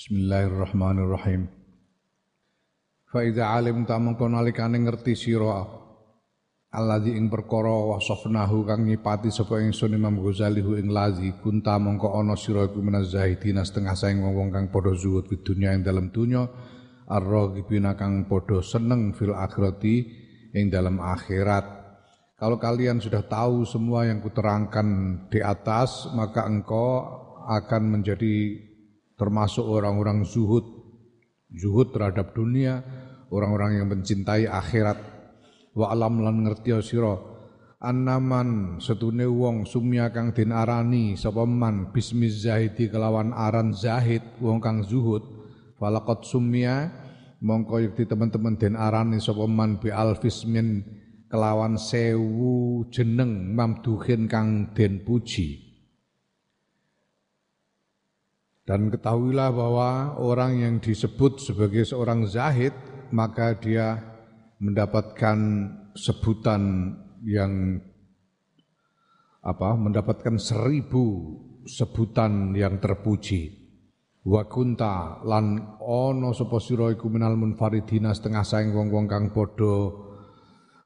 Bismillahirrahmanirrahim. Fa idza alim ta mengko nalikane ngerti sira alladzi ing perkara wasafnahu kang nyipati sapa ingsun Imam Ghazali hu ing lazi kunta mongko ana sira iku minaz zahidina setengah saing wong-wong kang padha zuhud di dunya ing dalam dunya ar-raghibina kang padha seneng fil akhirati ing dalam akhirat kalau kalian sudah tahu semua yang kuterangkan di atas, maka engkau akan menjadi termasuk orang-orang zuhud. Zuhud terhadap dunia, orang-orang yang mencintai akhirat. Wa alam lan ngerti sira annaman setune wong sumya kang den arani sapa man bismiz zahidi kelawan aran zahid wong kang zuhud falaqat sumya mongko yekti teman-teman den arani sapa man bi alfismin kelawan sewu jeneng mamduhin kang den puji. Dan ketahuilah bahwa orang yang disebut sebagai seorang zahid maka dia mendapatkan sebutan yang apa mendapatkan seribu sebutan yang terpuji. Wa kunta lan ono sapa sira iku minal munfaridina setengah saing wong-wong kang padha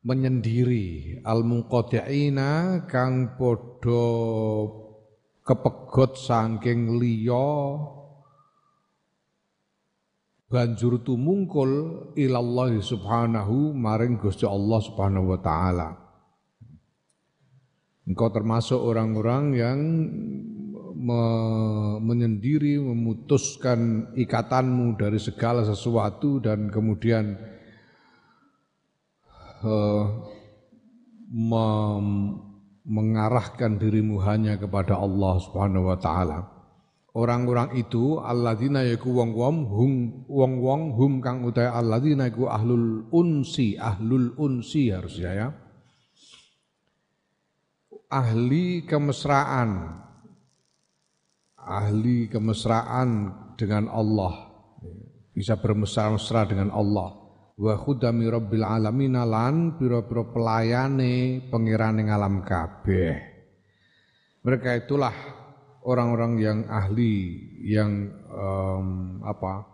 menyendiri. Al munqati'ina kang padha kepegot saking liya. Banjur tumungkul ilallah subhanahu maring Gusti Allah subhanahu wa taala. Engkau termasuk orang-orang yang me menyendiri memutuskan ikatanmu dari segala sesuatu dan kemudian uh, mengarahkan dirimu hanya kepada Allah Subhanahu wa taala. Orang-orang itu alladzina yaku wong-wong hum wong-wong hum kang utai alladzina yaku ahlul unsi, ahlul unsi harusnya ya. Ahli kemesraan. Ahli kemesraan dengan Allah. Bisa bermesra-mesra dengan Allah wa khudami rabbil alamin lan pira-pira pelayane pangeran ing alam kabeh. Mereka itulah orang-orang yang ahli yang um, apa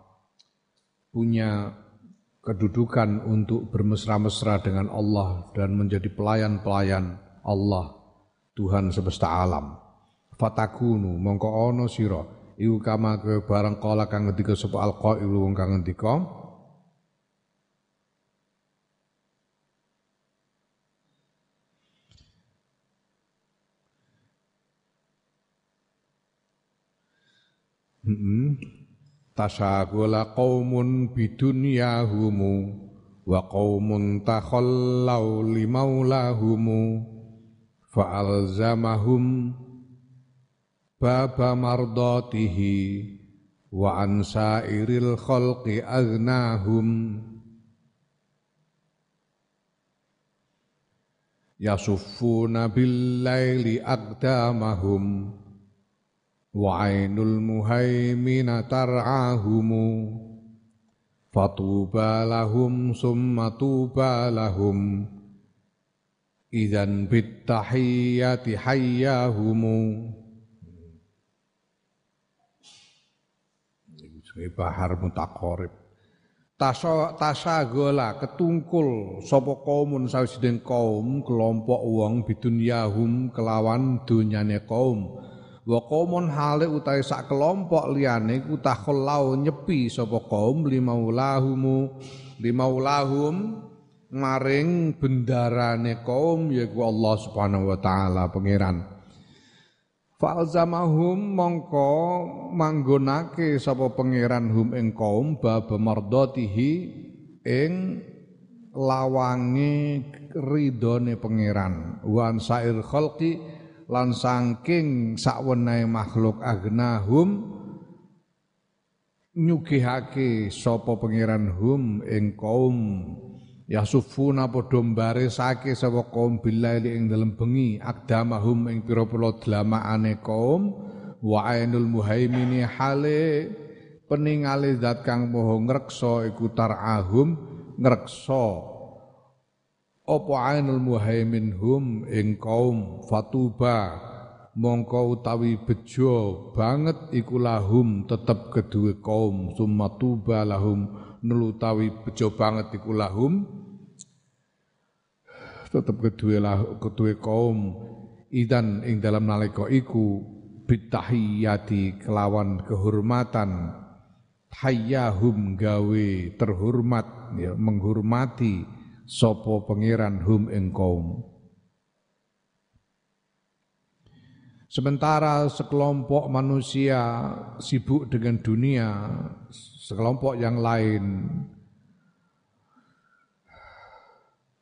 punya kedudukan untuk bermesra-mesra dengan Allah dan menjadi pelayan-pelayan Allah Tuhan semesta alam. Fatakunu mongko ono sira iku kama ke barang kala kang ngendika sapa alqailu wong kang ngendika Hmm. Tasagula qaumun bidunyahumu wa qaumun takhallau limaulahumu fa'alzamahum baba mardatihi wa an sairil khalqi aghnahum yasuffuna bil laili aqdamahum muhaimina tar'ahumu fatuba lahum summa tuba lahum idzan bit tahiyyati hayyahumu bahar mutaqarib Tasa tasagola ketungkul sapa kaumun sawijining kaum kelompok wong bidunyahum kelawan dunyane kaum wa qaumun hale utahe sak kelompok liyane ku takhallau nyepi sapa kaum limaulahumu limaulahum maring bendarane kaum yaiku Allah Subhanahu wa taala pangeran. Falzamahum mongko manggonake sapa pangeran hum ing kaum bab mardatihi ing lawange ridone pangeran. Wan sair khalqi lan saking sakwenehe makhluk agnahum nyugihake sapa pangeran hum ing kaum. Yasufuna padha mbaresake sapa kaum billaili ing dalem bengi. Akdamahum ing pira-pira dlamaane kaum. Wa ainul muhaimini hale peningale zat kang moho ngreksa iku tarahum ngreksa apa ainul muhaimin hum ing kaum fatuba? Mongko utawi bejo banget iku lahum tetep kedue kaum summa tuba lahum. Nulutawi bejo banget iku lahum tetep kedue lah kedue kaum. Idan ing dalam nalika iku bitahiyati kelawan kehormatan. Hayyahum gawe terhormat ya menghormati sapa pangeran hum ing kaum Sementara sekelompok manusia sibuk dengan dunia, sekelompok yang lain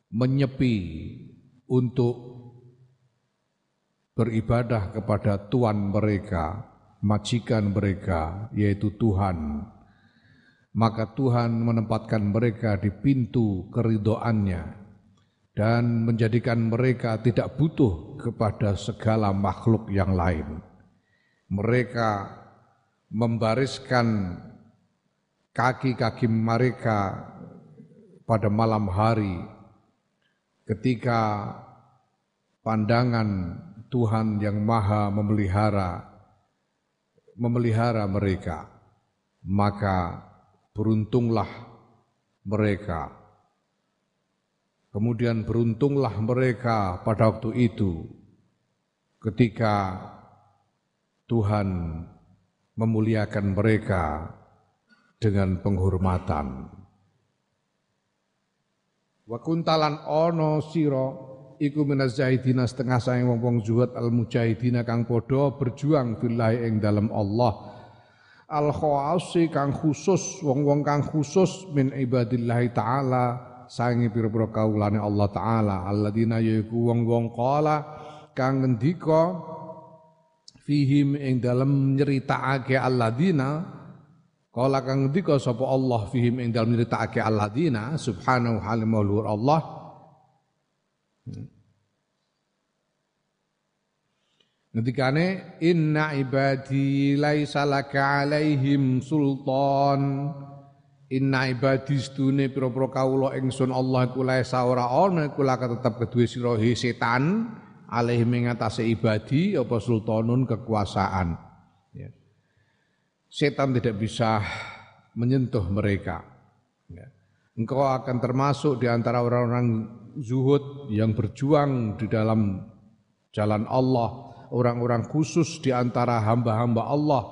menyepi untuk beribadah kepada Tuhan mereka, majikan mereka, yaitu Tuhan. Maka Tuhan menempatkan mereka di pintu keridoannya dan menjadikan mereka tidak butuh kepada segala makhluk yang lain. Mereka membariskan kaki-kaki mereka pada malam hari ketika pandangan Tuhan yang maha memelihara memelihara mereka maka beruntunglah mereka Kemudian beruntunglah mereka pada waktu itu ketika Tuhan memuliakan mereka dengan penghormatan. Wa kuntalan ono siro iku zahidina setengah sayang wong-wong zuhud al mujahidina kang podo berjuang billahi ing dalam Allah al khawasi kang khusus wong-wong kang khusus min ibadillahi taala sangi pira-pira kaulane Allah taala. Alladzina yaiku wong-wong qala kang ngendika fihim ing dalem nyeritakake alladzina Kala kang ngendika sapa Allah fihim ing dalem nyeritakake alladzina subhanahu halimul Allah Ngendikane inna ibadi laisa laka alaihim sultan Inna ibadi sedune pira-pira kawula ingsun Allah iku lae ora ana iku laka tetep kedue sira setan alaihi mengatasi ibadi apa sultanun kekuasaan. Ya. Setan tidak bisa menyentuh mereka. Ya. Engkau akan termasuk di antara orang-orang zuhud yang berjuang di dalam jalan Allah, orang-orang khusus di antara hamba-hamba Allah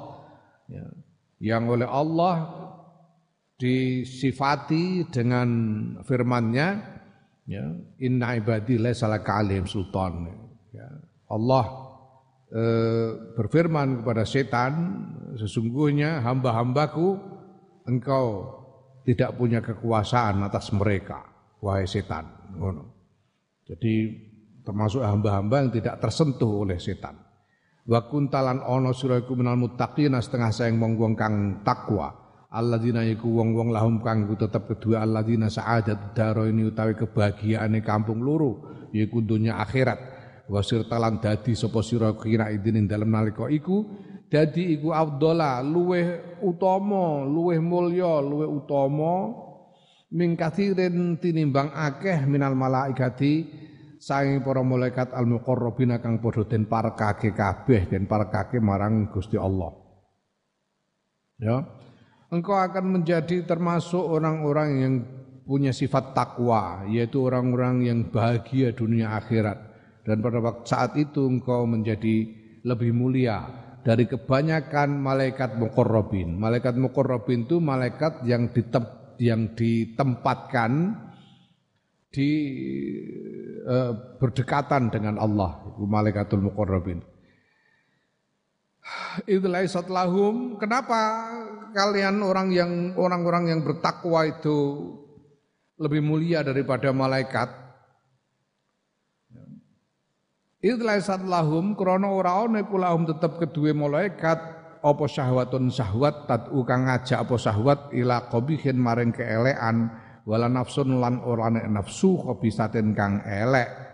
ya. yang oleh Allah disifati dengan firman-Nya ya inna ibadi laisa alim sultan ya. Allah e, berfirman kepada setan sesungguhnya hamba-hambaku engkau tidak punya kekuasaan atas mereka wahai setan jadi termasuk hamba-hamba yang tidak tersentuh oleh setan. Wa kuntalan ono sira minal muttaqin setengah sayang wong kang takwa. Alladzina iku wong-wong lahum kanggo tetep kedua alladzina sa'adat daro ini utawi kebahagiaane kampung loro yaiku dunya akhirat. Wasir talan dadi sapa sira kira idin dalem nalika iku dadi iku afdhala luweh utama luweh mulya luweh utama min kathirin tinimbang akeh minal malaikati saing para malaikat al muqarrabina kang padha den parekake kabeh den parekake marang Gusti Allah ya engkau akan menjadi termasuk orang-orang yang punya sifat takwa, yaitu orang-orang yang bahagia dunia akhirat. Dan pada waktu saat itu engkau menjadi lebih mulia dari kebanyakan malaikat mukorrobin. Malaikat mukorrobin itu malaikat yang ditem, yang ditempatkan di uh, berdekatan dengan Allah, malaikatul. Itulah lahum. Kenapa kalian orang yang orang-orang yang bertakwa itu lebih mulia daripada malaikat? Itulah lahum krana ora ana lahum tetep kedue malaikat apa syahwatun syahwat tad'u kang ngajak apa syahwat ila qabihin maring keelekan wala nafsun lan ora nafsu qabisaten kang elek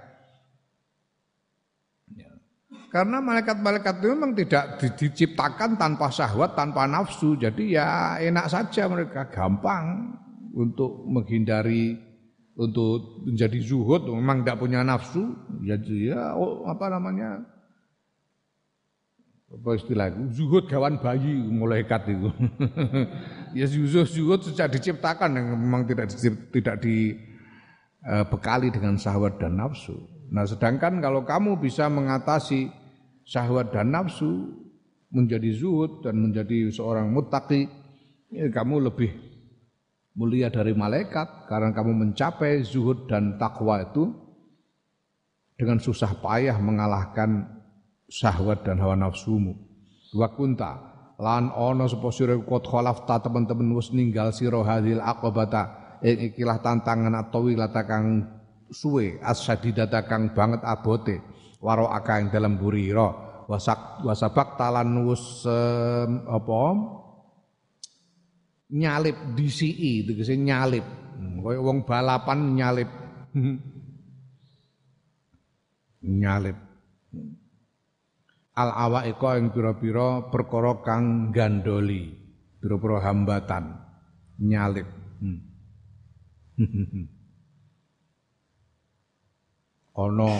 Karena malaikat-malaikat itu memang tidak diciptakan tanpa syahwat, tanpa nafsu. Jadi ya enak saja mereka, gampang untuk menghindari untuk menjadi zuhud memang tidak punya nafsu jadi ya oh, apa namanya apa istilah? Zuhud gawan bayi malaikat itu. ya zuhud sejak diciptakan yang memang tidak tidak dibekali eh, dengan syahwat dan nafsu. Nah, sedangkan kalau kamu bisa mengatasi syahwat dan nafsu menjadi zuhud dan menjadi seorang muttaqi, ya kamu lebih mulia dari malaikat karena kamu mencapai zuhud dan takwa itu dengan susah payah mengalahkan syahwat dan hawa nafsumu. Wa kunta lan ana sapa sira kot khalafta teman-teman wis ninggal sira hadil aqabata ing ikilah tantangan atau wilata kang suwe asadidata kang banget abote. Waro aka ing dalam burira wasak wasabak talan wus um, apa? Nyalip DCI tegese nyalip. Hmm, koyo wong balapan nyalip. Nyalip al awaika ing pira-pira perkara kang gandoli pira-pira hambatan. Nyalip. Hmm. ana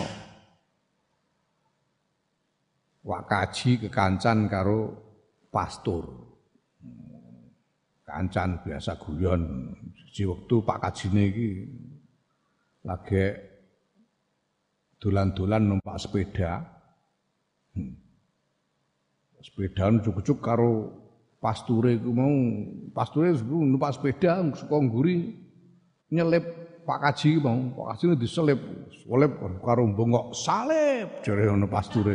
wak kaji kekancan karo pastor kancan biasa guyon. Di waktu Pak Kajine iki lagi dolan-dolan numpak sepeda. Hmm. Sepeda cukup-cukup karo pasture iku mau pasture numpak sepeda saka ngguri nyelip Pak Kaji mau, Pak Kaji ini diselip, selip karo bongok salib jare ono pasture.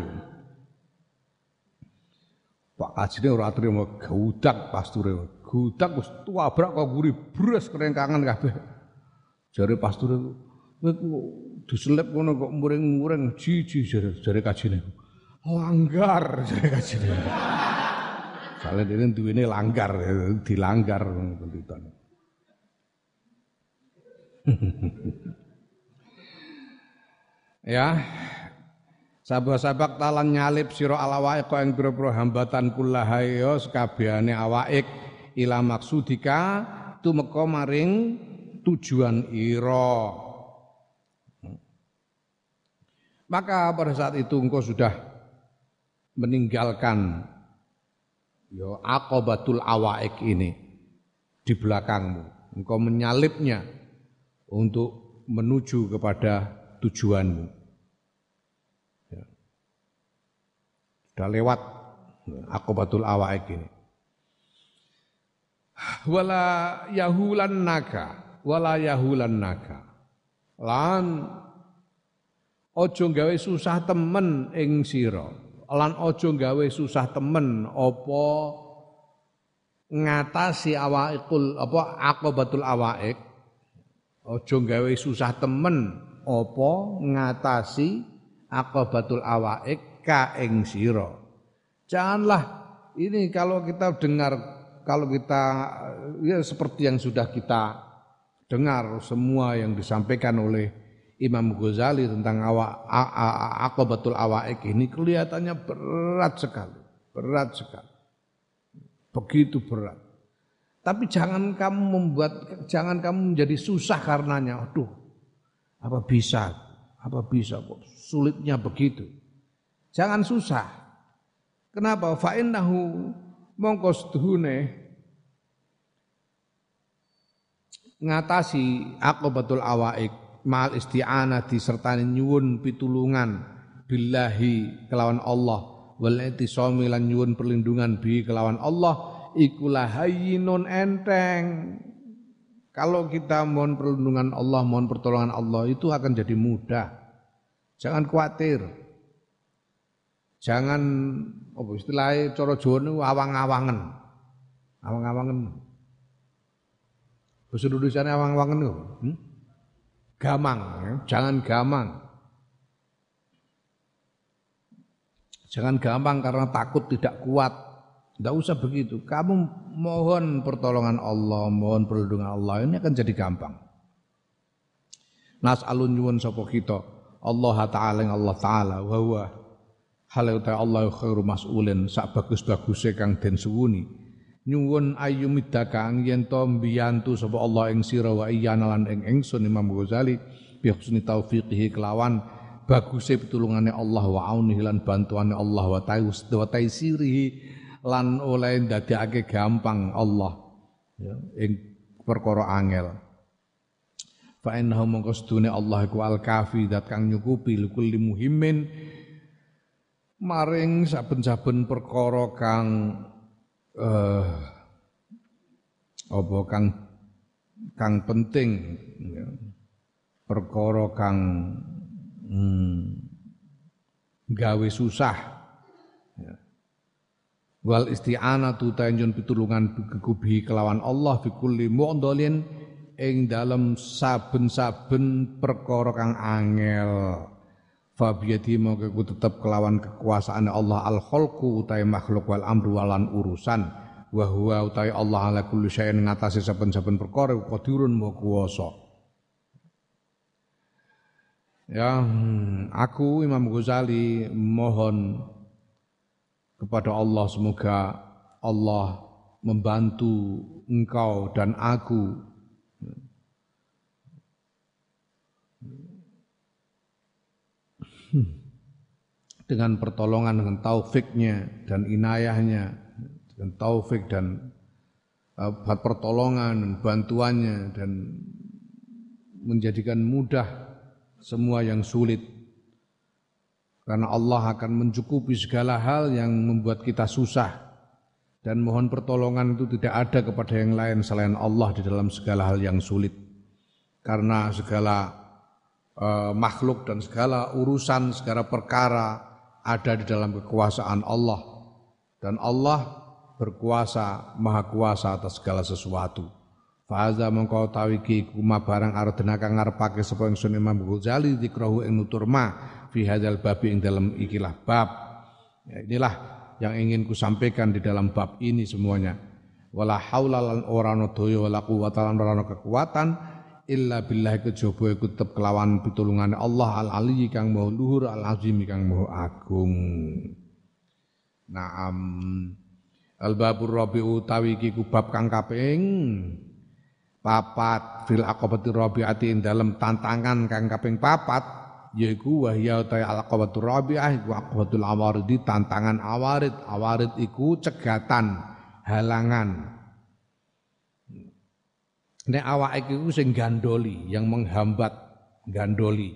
Pak Kaji ini ora trimo gudak pasture. Gudak wis tuabrak kok guri bres kerengkangan kabeh. Jare pasture kowe diselip ngono kok muring-muring jiji jare jare kajine. Langgar. Soalnya dia duwene langgar, dilanggar pendidikan. ya Sabak-sabak talan nyalip sira alawae kok ing pira-pira hambatan kullahayo sekabehane awaik ila maksudika tumeka maring tujuan ira. Maka pada saat itu engkau sudah meninggalkan yo ya, akobatul awaik ini di belakangmu. Engkau menyalipnya untuk menuju kepada tujuanmu. Ya. Sudah lewat akobatul awaik ini. Wala yahulan naga, wala yahulan naga. Lan ojo gawe susah temen ing sira. Lan ojo gawe susah temen apa ngatasi awaikul apa akobatul awaik Ojo gawe susah temen apa ngatasi akobatul awaik ka ing sira. Janganlah ini kalau kita dengar kalau kita ya seperti yang sudah kita dengar semua yang disampaikan oleh Imam Ghazali tentang awak akobatul awaik ini kelihatannya berat sekali, berat sekali. Begitu berat. Tapi jangan kamu membuat, jangan kamu menjadi susah karenanya. Aduh, apa bisa? Apa bisa kok sulitnya begitu? Jangan susah. Kenapa? Fa'innahu mongko seduhune ngatasi betul awaik mal isti'anah disertani nyuwun pitulungan billahi kelawan Allah wal itisami lan nyuwun perlindungan bi kelawan Allah ikulah hayyinun enteng. Kalau kita mohon perlindungan Allah, mohon pertolongan Allah itu akan jadi mudah. Jangan khawatir. Jangan apa istilahnya cara Jawa awang-awangan. Awang-awangan. Bahasa Indonesia awang-awangan itu. Hmm? Gamang, ya. jangan gamang. Jangan gampang karena takut tidak kuat. Tidak usah begitu. Kamu mohon pertolongan Allah, mohon perlindungan Allah ini akan jadi gampang. Nas alun nyuwun sapa kita Allah taala Allah taala wa huwa hal Allah khairu mas'ulin sak bagus-baguse kang den suwuni. Nyuwun ayyumidda kang yen to mbiyantu sapa Allah ing sira wa iyana lan ing ingsun Imam Ghazali bi husni taufiqihi kelawan baguse pitulungane Allah wa aunihi lan bantuane Allah wa taisirihi lan oleh ndadekake gampang Allah ya ing perkara angel. Fa innahu mongko sedune Allah iku al kafi dat kang nyukupi likulli muhimmin maring saben-saben perkara kang eh apa kang kang penting ya. perkara kang hmm, gawe susah ya. wal isti'anatu tanjun pitulungan kekubi kelawan Allah fi kulli ing dalam saben-saben perkara kang angel Fabiyati mau tetap kelawan kekuasaan Allah al khalqu utai makhluk wal amru walan urusan. Wa huwa utai Allah ala kulli syai'in ngatasi saben-saben perkara qadirun wa kuwasa. Ya, hmm, aku Imam Ghazali mohon kepada Allah semoga Allah membantu engkau dan aku dengan pertolongan dengan taufiknya dan inayahnya dan taufik dan uh, pertolongan dan bantuannya dan menjadikan mudah semua yang sulit. Karena Allah akan mencukupi segala hal yang membuat kita susah. Dan mohon pertolongan itu tidak ada kepada yang lain selain Allah di dalam segala hal yang sulit. Karena segala uh, makhluk dan segala urusan segala perkara ada di dalam kekuasaan Allah dan Allah berkuasa, maha kuasa atas segala sesuatu. Faza mengkau tawiki kuma barang ardena kang ngarepake sapa ingsun Imam Ghazali dikrahu ing nutur ma fi hadzal babi ing dalam ikilah bab. Ya, inilah yang ingin ku sampaikan di dalam bab ini semuanya. Wala haula lan ora ana daya wala quwata lan ora kekuatan illa billah kejaba iku tetep kelawan pitulungane Allah al ali kang maha luhur al azim kang maha agung. Naam. Al babur rabi'u utawi iki bab kang kaping papat fil aqabati rabi'ati ing dalem tantangan kang kaping papat yaiku wahya utai al aqabatu rabi'ah iku aqabatul awaridi tantangan awarid awarid iku cegatan halangan nek awak iku sing gandoli yang menghambat gandoli.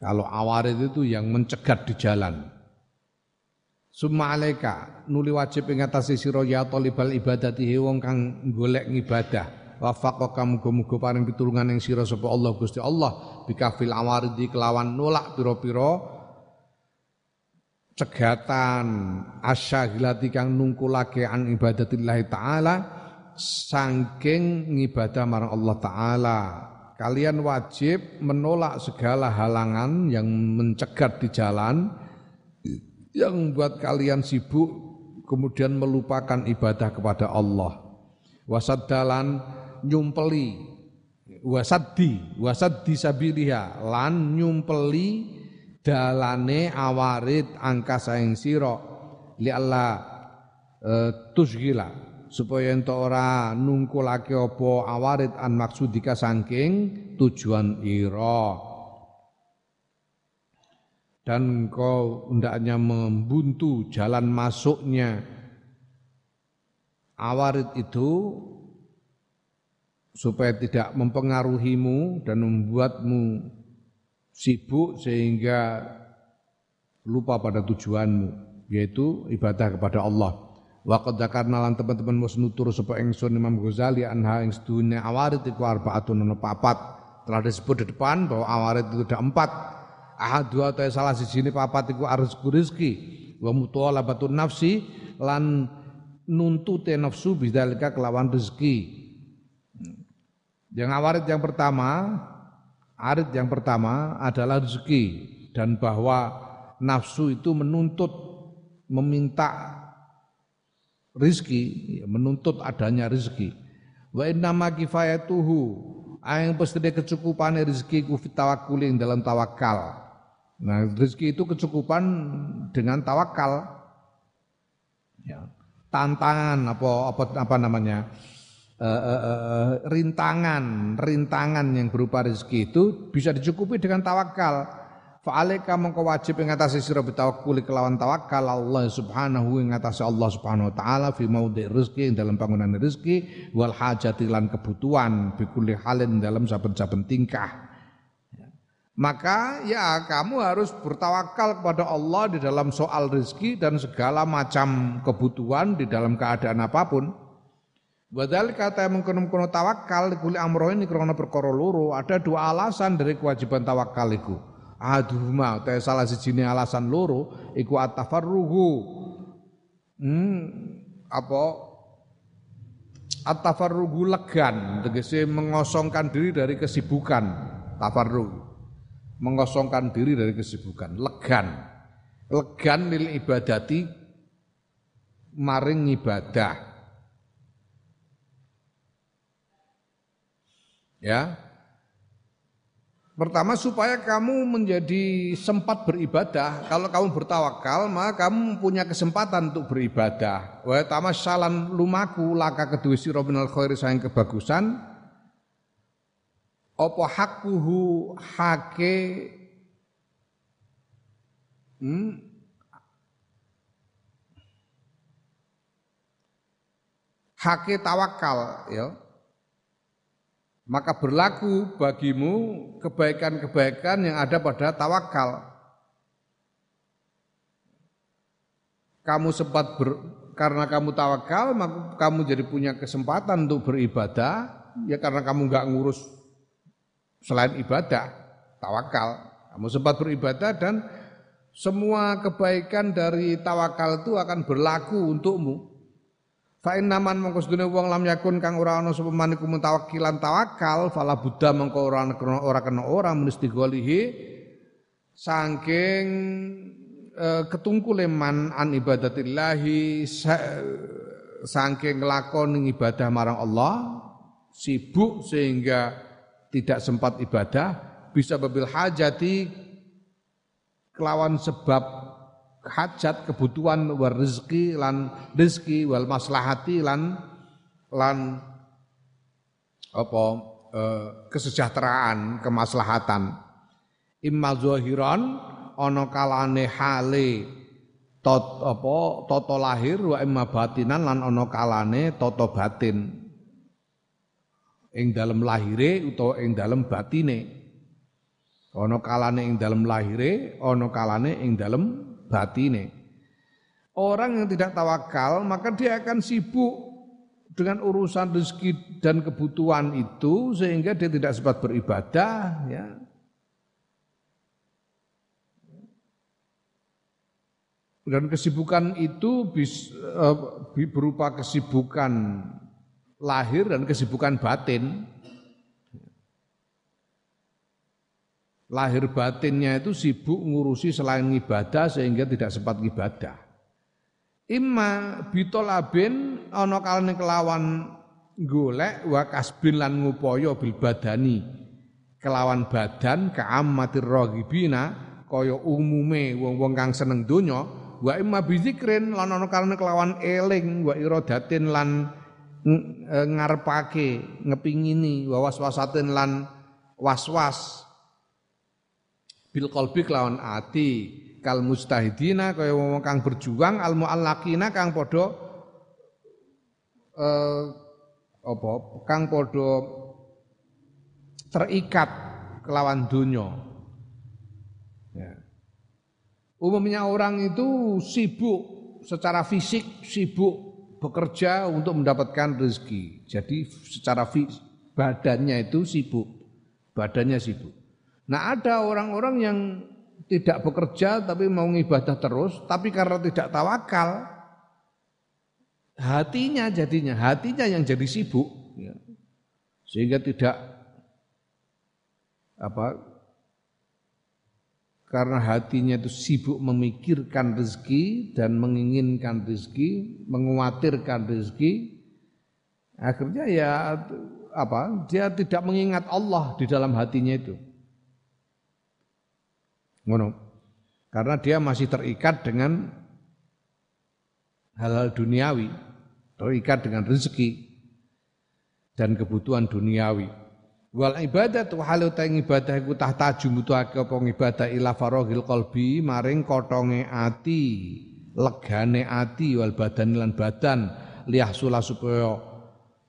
Kalau awarid itu yang mencegat di jalan. Summa alaika nuli wajib ing atase sira ya talibal ibadati wong kang golek ngibadah. Wafaqaka muga-muga paring pitulungan ing sira sapa Allah Gusti Allah. Bikafil awaridi kelawan nolak pira-pira cegatan asyagilati kang nungkulake an ibadatillah taala saking ngibadah marang Allah taala. Kalian wajib menolak segala halangan yang mencegat di jalan yang membuat kalian sibuk kemudian melupakan ibadah kepada Allah. Wasaddalan nyumpeli. Wasaddi wasaddi sabiliha. Lan nyumpeli dalane awarid angkasa ing sira. Li Allah e, tusgila supaya ento ora nungkulake apa awarid an maksudika saking tujuan ira. Dan engkau hendaknya membuntu jalan masuknya. Awarid itu supaya tidak mempengaruhimu dan membuatmu sibuk sehingga lupa pada tujuanmu yaitu ibadah kepada Allah. Wa qad dzakarna lan teman-teman mus nutur sapa ingsun Imam Ghazali anha ing sedune awarid iku arbaatun ana papat. Telah disebut di depan bahwa awarid itu ada empat ahadu atau salah sini papat iku arzku rizki wa mutolabatun nafsi lan nuntute nafsu bidzalika kelawan rezeki. Yang awarit yang pertama, arit yang pertama adalah rezeki dan bahwa nafsu itu menuntut meminta rizki, menuntut adanya rizki. Wa inna ma kifayatuhu ayang pasti kecukupan rizki ku fitawakul dalam tawakal. Nah, rezeki itu kecukupan dengan tawakal. Ya. Tantangan apa apa apa namanya? Uh, uh, uh, rintangan, rintangan yang berupa rezeki itu bisa dicukupi dengan tawakal. Fa'alaika mengko wajib ing atase sira bitawakkul kelawan tawakal Allah Subhanahu ing atase Allah Subhanahu wa taala fi maudhi rezeki ing dalam bangunan rezeki wal hajati lan kebutuhan bi kulli halin dalam saben-saben tingkah. Maka ya kamu harus bertawakal kepada Allah di dalam soal rezeki dan segala macam kebutuhan di dalam keadaan apa pun. Wadal kata yang mengkono-kono tawakal kuli amro ini karena perkara loro ada dua alasan dari kewajiban tawakal itu. Aduhuma ta salah sijine alasan loro iku at-tafarruhu. Hmm apa? At-tafarruhu legan tegese mengosongkan diri dari kesibukan. Tafarruh. Mengosongkan diri dari kesibukan. Legan. Legan lil ibadati maring ibadah ya Pertama supaya kamu menjadi sempat beribadah. Kalau kamu bertawakal, maka kamu punya kesempatan untuk beribadah. Wa salan lumaku laka kedua sira minal khairi sayang kebagusan. Apa hakuhu hake hmm, hake tawakal ya maka berlaku bagimu kebaikan-kebaikan yang ada pada tawakal. Kamu sempat ber, karena kamu tawakal, maka kamu jadi punya kesempatan untuk beribadah, ya karena kamu nggak ngurus selain ibadah, tawakal. Kamu sempat beribadah dan semua kebaikan dari tawakal itu akan berlaku untukmu. Fa naman mongko sedune wong lam yakun kang ora ana sapa maniku mutawakkilan tawakal fala buddha mongko ora kena ora kena ora mesti golihi saking uh, ketungkule man an ibadatillahi saking nglakoni ibadah marang Allah sibuk sehingga tidak sempat ibadah bisa babil hajati kelawan sebab hajat kebutuhan war rezeki lan rezeki wal maslahati lan lan apa eh, kesejahteraan kemaslahatan. Imma zahiran ana kalane hale tot apa tata lahir wa imma batinan lan ana kalane tata batin. Ing dalem lahire utawa ing dalem batine. Ana kalane ing dalem lahire ana kalane ing dalem batine. Orang yang tidak tawakal maka dia akan sibuk dengan urusan rezeki dan kebutuhan itu sehingga dia tidak sempat beribadah ya. Dan kesibukan itu uh, berupa kesibukan lahir dan kesibukan batin. Lahir batinnya itu sibuk ngurusi selain ibadah sehingga tidak sempat ibadah. Imma bitolabin ana kalane kelawan golek wa kasbin lan ngupaya bil badani kelawan badan ka'ammatir raghibina kaya umume wong-wong kang seneng donya wa imma bizikrin lan ana kalane kelawan eling wa iradatin lan e, ngarepake ngepingini wa waswasatin lan was-was bil qalbi kelawan ati kal mustahidina kaya wong kang berjuang al muallaqina kang padha eh kang padha terikat kelawan dunia. Ya. Umumnya orang itu sibuk secara fisik sibuk bekerja untuk mendapatkan rezeki. Jadi secara fisik, badannya itu sibuk, badannya sibuk. Nah ada orang-orang yang tidak bekerja tapi mau ibadah terus, tapi karena tidak tawakal, hatinya jadinya, hatinya yang jadi sibuk, ya. sehingga tidak apa karena hatinya itu sibuk memikirkan rezeki dan menginginkan rezeki, menguatirkan rezeki, akhirnya ya apa dia tidak mengingat Allah di dalam hatinya itu. Ngono. Karena dia masih terikat dengan hal-hal duniawi, terikat dengan rezeki. dan kebutuhan duniawi. Wal ibadat halu ta ibadah iku tahta jumutuake apa ibadah ila faraghil qalbi maring kotonge ati, legane ati wal badan lan badan liyahsula supaya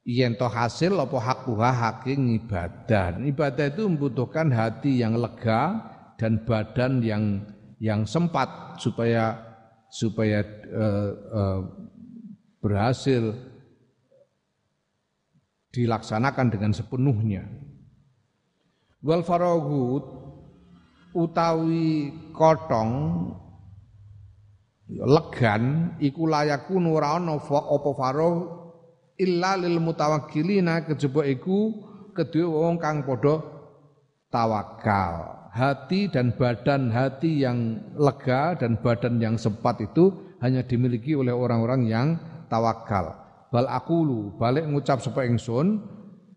yen to hasil apa hakuha haking ibadah. Ibadah itu membutuhkan hati yang lega dan badan yang yang sempat supaya supaya uh, uh, berhasil dilaksanakan dengan sepenuhnya. Wal faraghut utawi kotong legan iku layakun ora ana faragh illa lil mutawakkilina kejaba iku kedue wong kang padha tawakal. Hati dan badan hati yang lega dan badan yang sempat itu hanya dimiliki oleh orang-orang yang tawakal. Bal aqulu balik ngucap sapa ingsun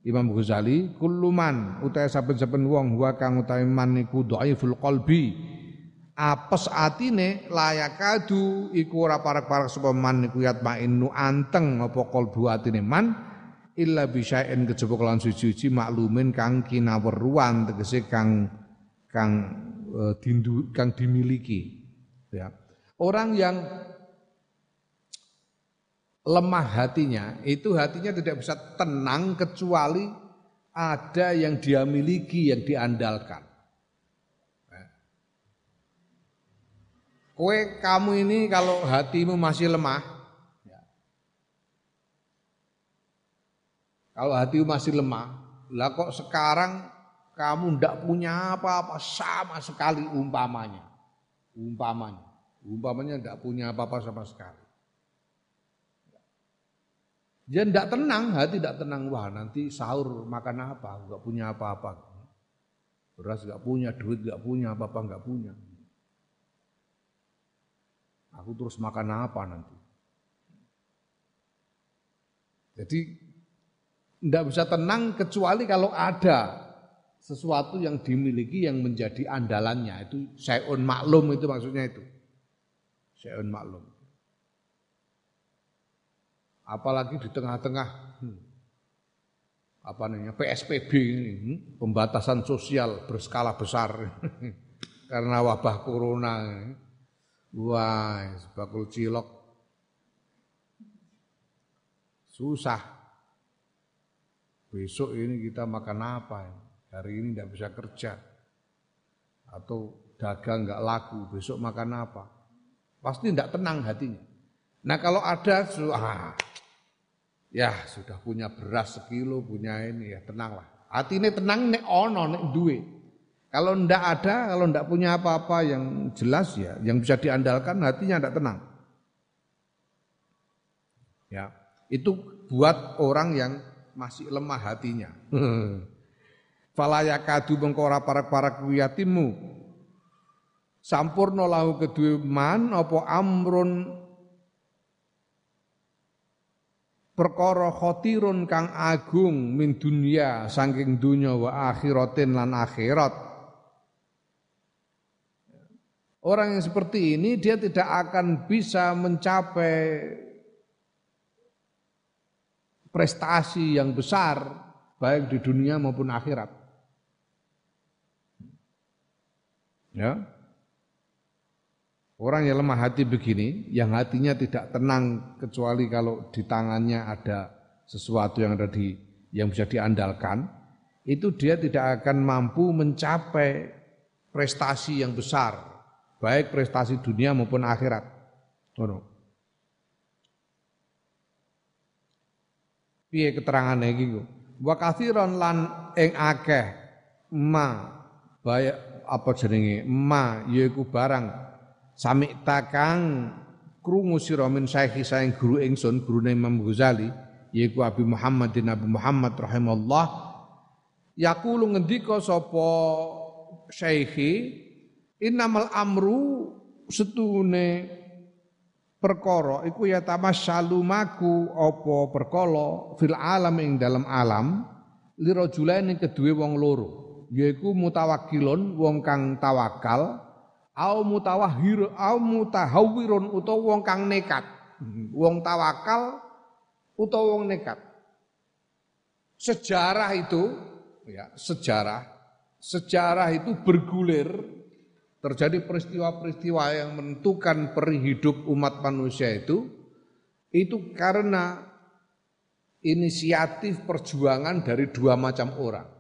Imam Ghazali kulluman utahe saben-saben wong wa kang utahe man niku dhaiful qalbi. Apes atine layakadu iku ora parek-parek sapa man niku yatmainu anteng apa qalbu atine man illa bisya'in kejaba kelan suci-suci maklumin kang kinaweruan tegese kang kang uh, dindu, kang dimiliki ya orang yang lemah hatinya, itu hatinya tidak bisa tenang kecuali ada yang dia miliki, yang diandalkan. Kue kamu ini kalau hatimu masih lemah, ya. kalau hatimu masih lemah, lah kok sekarang kamu ndak punya apa-apa sama sekali umpamanya, umpamanya, umpamanya ndak punya apa-apa sama sekali. Dia tidak tenang, hati tidak tenang. Wah nanti sahur makan apa? Enggak punya apa-apa. Beras enggak punya, duit enggak punya, apa-apa enggak punya. Aku terus makan apa nanti? Jadi tidak bisa tenang kecuali kalau ada sesuatu yang dimiliki yang menjadi andalannya. Itu sayun maklum itu maksudnya itu. Sayun maklum apalagi di tengah-tengah hmm, apa namanya PSBB ini hmm, pembatasan sosial berskala besar. Karena wabah corona ini. wah bakul cilok. Susah. Besok ini kita makan apa hari ini tidak bisa kerja atau dagang nggak laku besok makan apa pasti tidak tenang hatinya nah kalau ada ah, Ya sudah punya beras sekilo, punya ini ya tenanglah. Hati ini tenang nek ono nek duwe. Kalau ndak ada, kalau ndak punya apa-apa yang jelas ya, yang bisa diandalkan hatinya ndak tenang. Ya, itu buat orang yang masih lemah hatinya. Falayakadu mengkora para-para kuyatimu. Sampurno lahu kedua man apa amrun perkara khotirun kang agung min dunia saking dunya wa akhiratin lan akhirat Orang yang seperti ini dia tidak akan bisa mencapai prestasi yang besar baik di dunia maupun akhirat. Ya. Orang yang lemah hati begini, yang hatinya tidak tenang kecuali kalau di tangannya ada sesuatu yang ada di yang bisa diandalkan, itu dia tidak akan mampu mencapai prestasi yang besar, baik prestasi dunia maupun akhirat. Oh, Piye keterangan iki? Wa kathiron lan ing akeh ma baik apa jenenge? Ma yaiku barang. Sami takang krungu sira min saiki saing guru ingsun gurune Imam Ghazali yaiku Abi Muhammadin Abu Muhammad rahimallah yaqulu ngendika sapa syekhi innamal amru setune perkara iku ya tamasyalu maku apa perkala fil alam ing dalam alam lirajulaini kedue wong loro yaiku mutawakkilun wong kang tawakal au mutawahhir au mutahawwirun utawa wong kang nekat. Wong tawakal utawa wong nekat. Sejarah itu ya, sejarah sejarah itu bergulir. Terjadi peristiwa-peristiwa yang menentukan peri hidup umat manusia itu. Itu karena inisiatif perjuangan dari dua macam orang.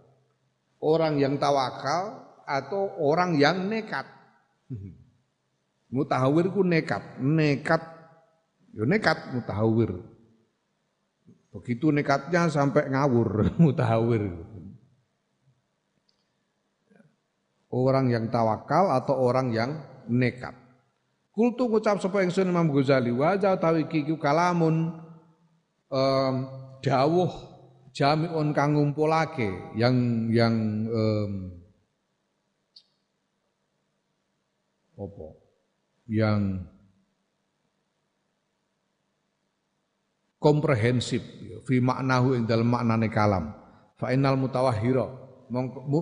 Orang yang tawakal atau orang yang nekat. Mutahawir ku nekat, nekat, yo nekat mutahawir. Begitu nekatnya sampai ngawur mutahawir. Orang yang tawakal atau orang yang nekat. Kultu ngucap sapa ingsun Imam Ghazali wa tawi iki kalamun um, dawuh jami'un kang ngumpulake yang yang um, apa? Yang komprehensif fi maknahu ing dalam maknane kalam. Fa innal mutawahhira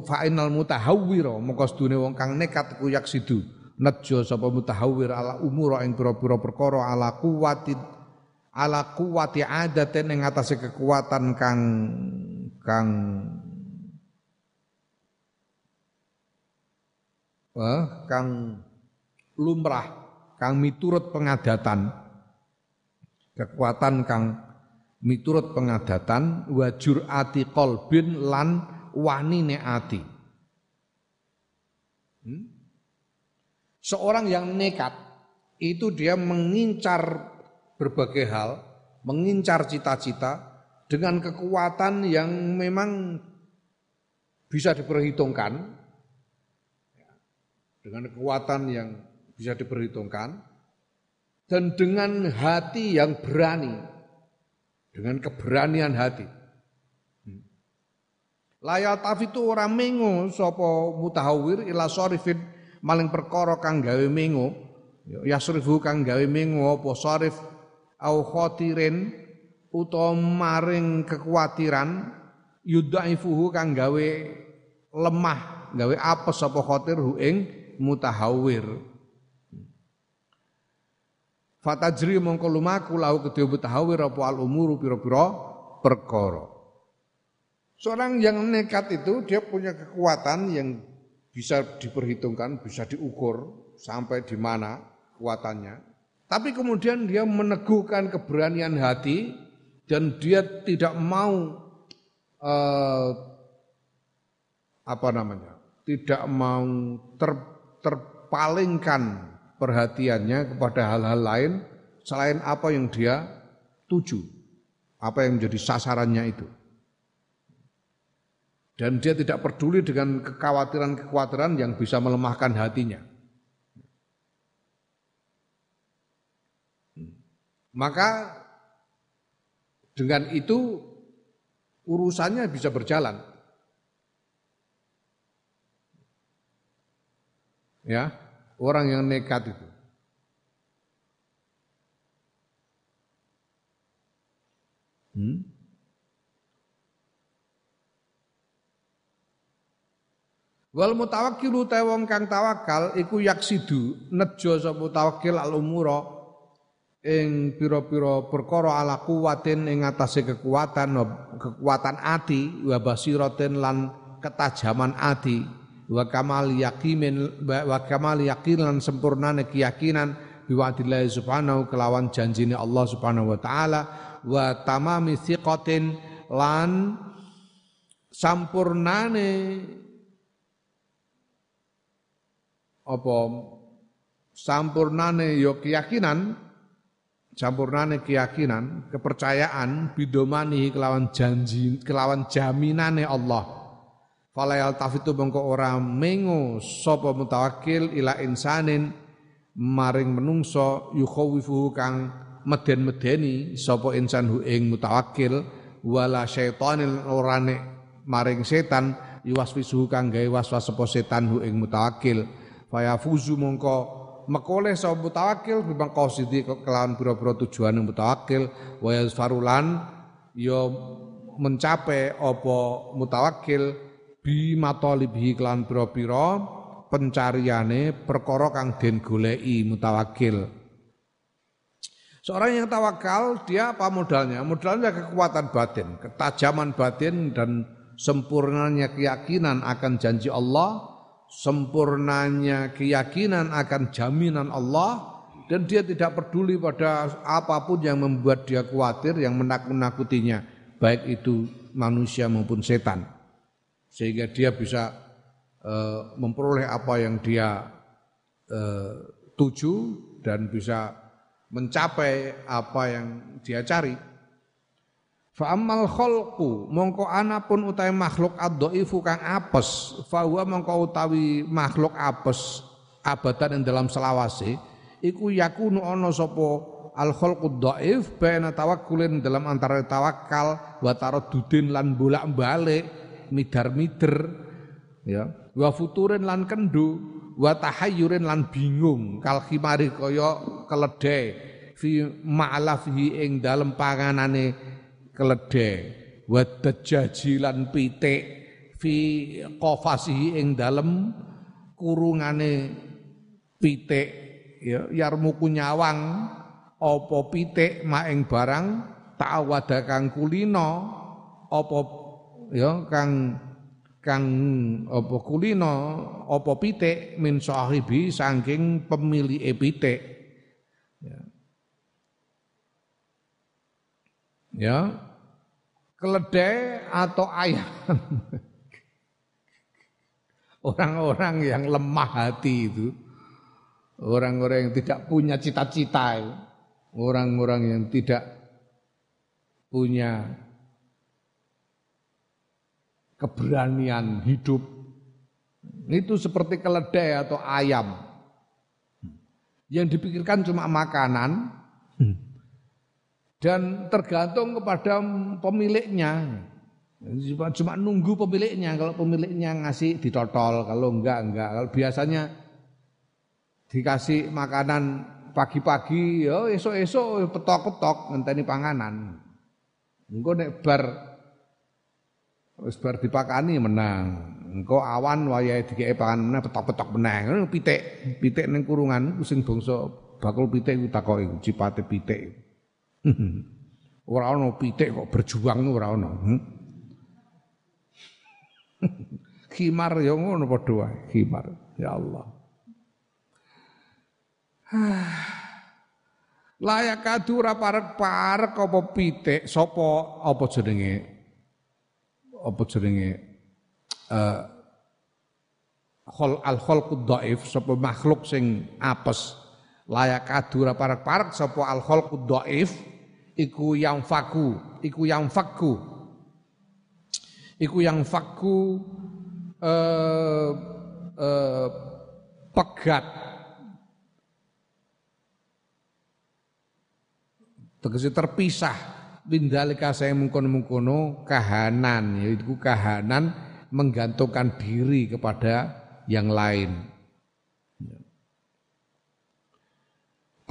fa mutahawwira mongko sedune wong kang nekat ku yaksidu. Nejo sapa mutahawwir ala umura ing pira-pira perkara ala kuwatin ala kuwati adaten ing atase kekuatan kang kang eh, kang lumrah kang miturut pengadatan kekuatan kang miturut pengadatan wajur ati kolbin lan wanine ati hmm? seorang yang nekat itu dia mengincar berbagai hal, mengincar cita-cita dengan kekuatan yang memang bisa diperhitungkan, dengan kekuatan yang bisa diperhitungkan, dan dengan hati yang berani, dengan keberanian hati. Layat itu orang mengo sopo mutahawir ila sorifin maling perkara kang gawe mengo yasrifu kang gawe mengo apa sarif au khotirin utawa maring kekhawatiran yudhaifuhu kang gawe lemah gawe apes apa khotir hu ing mutahawir Fatajri mongko lumaku lahu kedhe mutahawir apa al umuru pira-pira perkara. Seorang yang nekat itu dia punya kekuatan yang bisa diperhitungkan, bisa diukur sampai di mana kekuatannya. Tapi kemudian dia meneguhkan keberanian hati dan dia tidak mau uh, apa namanya? Tidak mau ter, terpalingkan perhatiannya kepada hal-hal lain selain apa yang dia tuju, apa yang menjadi sasarannya itu. Dan dia tidak peduli dengan kekhawatiran-kekhawatiran yang bisa melemahkan hatinya. Maka dengan itu urusannya bisa berjalan. Ya, orang yang nekat itu. Hmm? Wal mutawakkilu ta wong kang tawakal iku yaksidu nejo sapa mutawakkil al umura ing pira-pira perkara ala kuwatin ing atase kekuatan kekuatan ati wa basiratin lan ketajaman ati wa kamal yaqimin wa kamal yaqin lan sempurnane keyakinan biwa'dillah subhanahu kelawan janjine Allah subhanahu wa taala. Wa tamami thiqatin lan sampurnane apa? Sampurnane yo keyakinan campurnane keyakinan, kepercayaan bidomani kelawan janji kelawan jaminane Allah. Fala yaltafitu mengko ora mengo sapa mutawakkil ila insanin maring menungso yukhawifu kang meden-medeni sapa insan hu ing mutawakkil wala syaitanin orane maring setan yuwaswisu kang gawe waswas sapa setan hu ing mutawakkil fayafuzu mongko mekoleh sapa mutawakkil bimang qasidi kelawan pira-pira tujuan mutawakkil wa yazfarulan ya mencapai apa mutawakkil bi matalibihi kelawan pira-pira pencariane perkara kang den goleki mutawakkil Seorang yang tawakal, dia apa modalnya? Modalnya kekuatan batin, ketajaman batin dan sempurnanya keyakinan akan janji Allah, sempurnanya keyakinan akan jaminan Allah, dan dia tidak peduli pada apa pun yang membuat dia khawatir, yang menakut-nakutinya, baik itu manusia maupun setan. Sehingga dia bisa uh, memperoleh apa yang dia uh, tuju dan bisa mencapai apa yang dia cari. Fa ammal khalqu mongko ana pun utawi makhluk ad-dhaifu kang apes, fa huwa mongko utawi makhluk apes abadan ing dalam selawase iku yakunu ana sapa al khalqu dhaif baina tawakkulin dalam antara tawakal wa taraddudin lan bolak-balik midar-mider ya. Wa futurin lan kendu wa tahayyurin lan bingung kal khimari kaya keledai fi ma'lafihi ing dalem panganane keledai. Wa dajaji lan pitik fi qafasihi ing dalem kurungane pitik. Ya yarmuku nyawang apa pitik maing barang ta'awada kang kulino apa ya kang kang apa kulino apa pitik min sahibi saking pemilik pitik ya. Keledai atau ayam? Orang-orang yang lemah hati itu. Orang-orang yang tidak punya cita-cita orang-orang yang tidak punya keberanian hidup. Itu seperti keledai atau ayam. Yang dipikirkan cuma makanan dan tergantung kepada pemiliknya. Cuma nunggu pemiliknya. Kalau pemiliknya ngasih ditotol kalau enggak enggak. Kalau biasanya dikasih makanan pagi-pagi ya esok-esok petok-petok ngenteni panganan. Engko nek bar wis bar dipakani menang. Engko awan wayahe dikeke pangan meneh petok-petok menang pitik pitik ning kurungan sing bangsa bakul pitik ku takoki cipate pitik ora ana pitik kok berjuang ora ana hmm? khimar ya ngono padha wae khimar. Ya Allah. Layak kadura parek-parek apa pitik sapa apa jenenge? Apa jenenge? Uh, khol al dhaif sapa makhluk sing apes. Layak kadura parek-parek sapa al dhaif iku yang faku. Iku yang faku iku yang faku eh, eh, pegat. Tegese terpisah. Bindalika saya mengkono-mengkono kahanan. Yaitu kahanan menggantungkan diri kepada yang lain.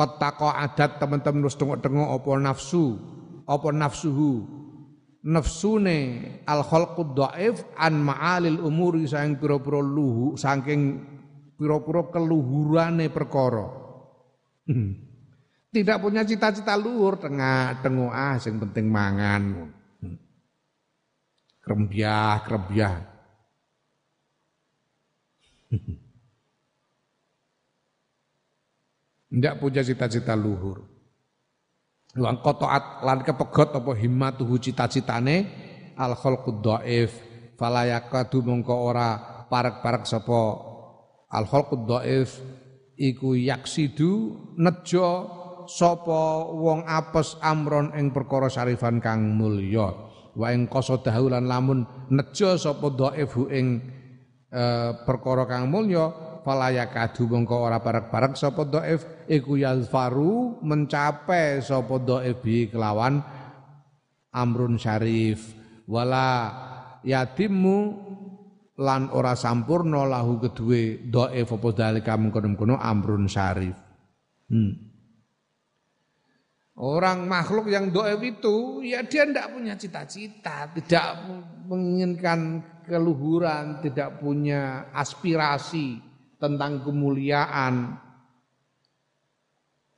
Kotako adat teman-teman harus tengok-tengok opo nafsu, opo nafsuhu, nafsune al khalqud dhaif an ma'alil umuri saking pira-pira luhu saking pira-pira keluhurane perkara. Tidak punya cita-cita luhur tengah tengok ah sing penting mangan. Krembyah, krembyah. Tidak punya cita-cita luhur. Lan kotoat lan kepegot apa himmatuhu cita-citane? Al khalqud dhaif fala yakadu mongko ora parek-parek sapa al khalqud dhaif iku yaksidu nejo sapa wong apes amron ing perkara sarifan kang mulya. Wa ing qasadahu lan lamun nejo sapa dhaif ing e, perkara kang mulya falaya kadu mongko ora parek-parek sapa dhaif iku yazfaru mencapai sapa dhaif bi kelawan amrun syarif wala yatimmu lan ora sampurna lahu kedue dhaif apa dalika mengkono-kono amrun syarif hmm. Orang makhluk yang doa itu ya dia tidak punya cita-cita, tidak menginginkan keluhuran, tidak punya aspirasi tentang kemuliaan.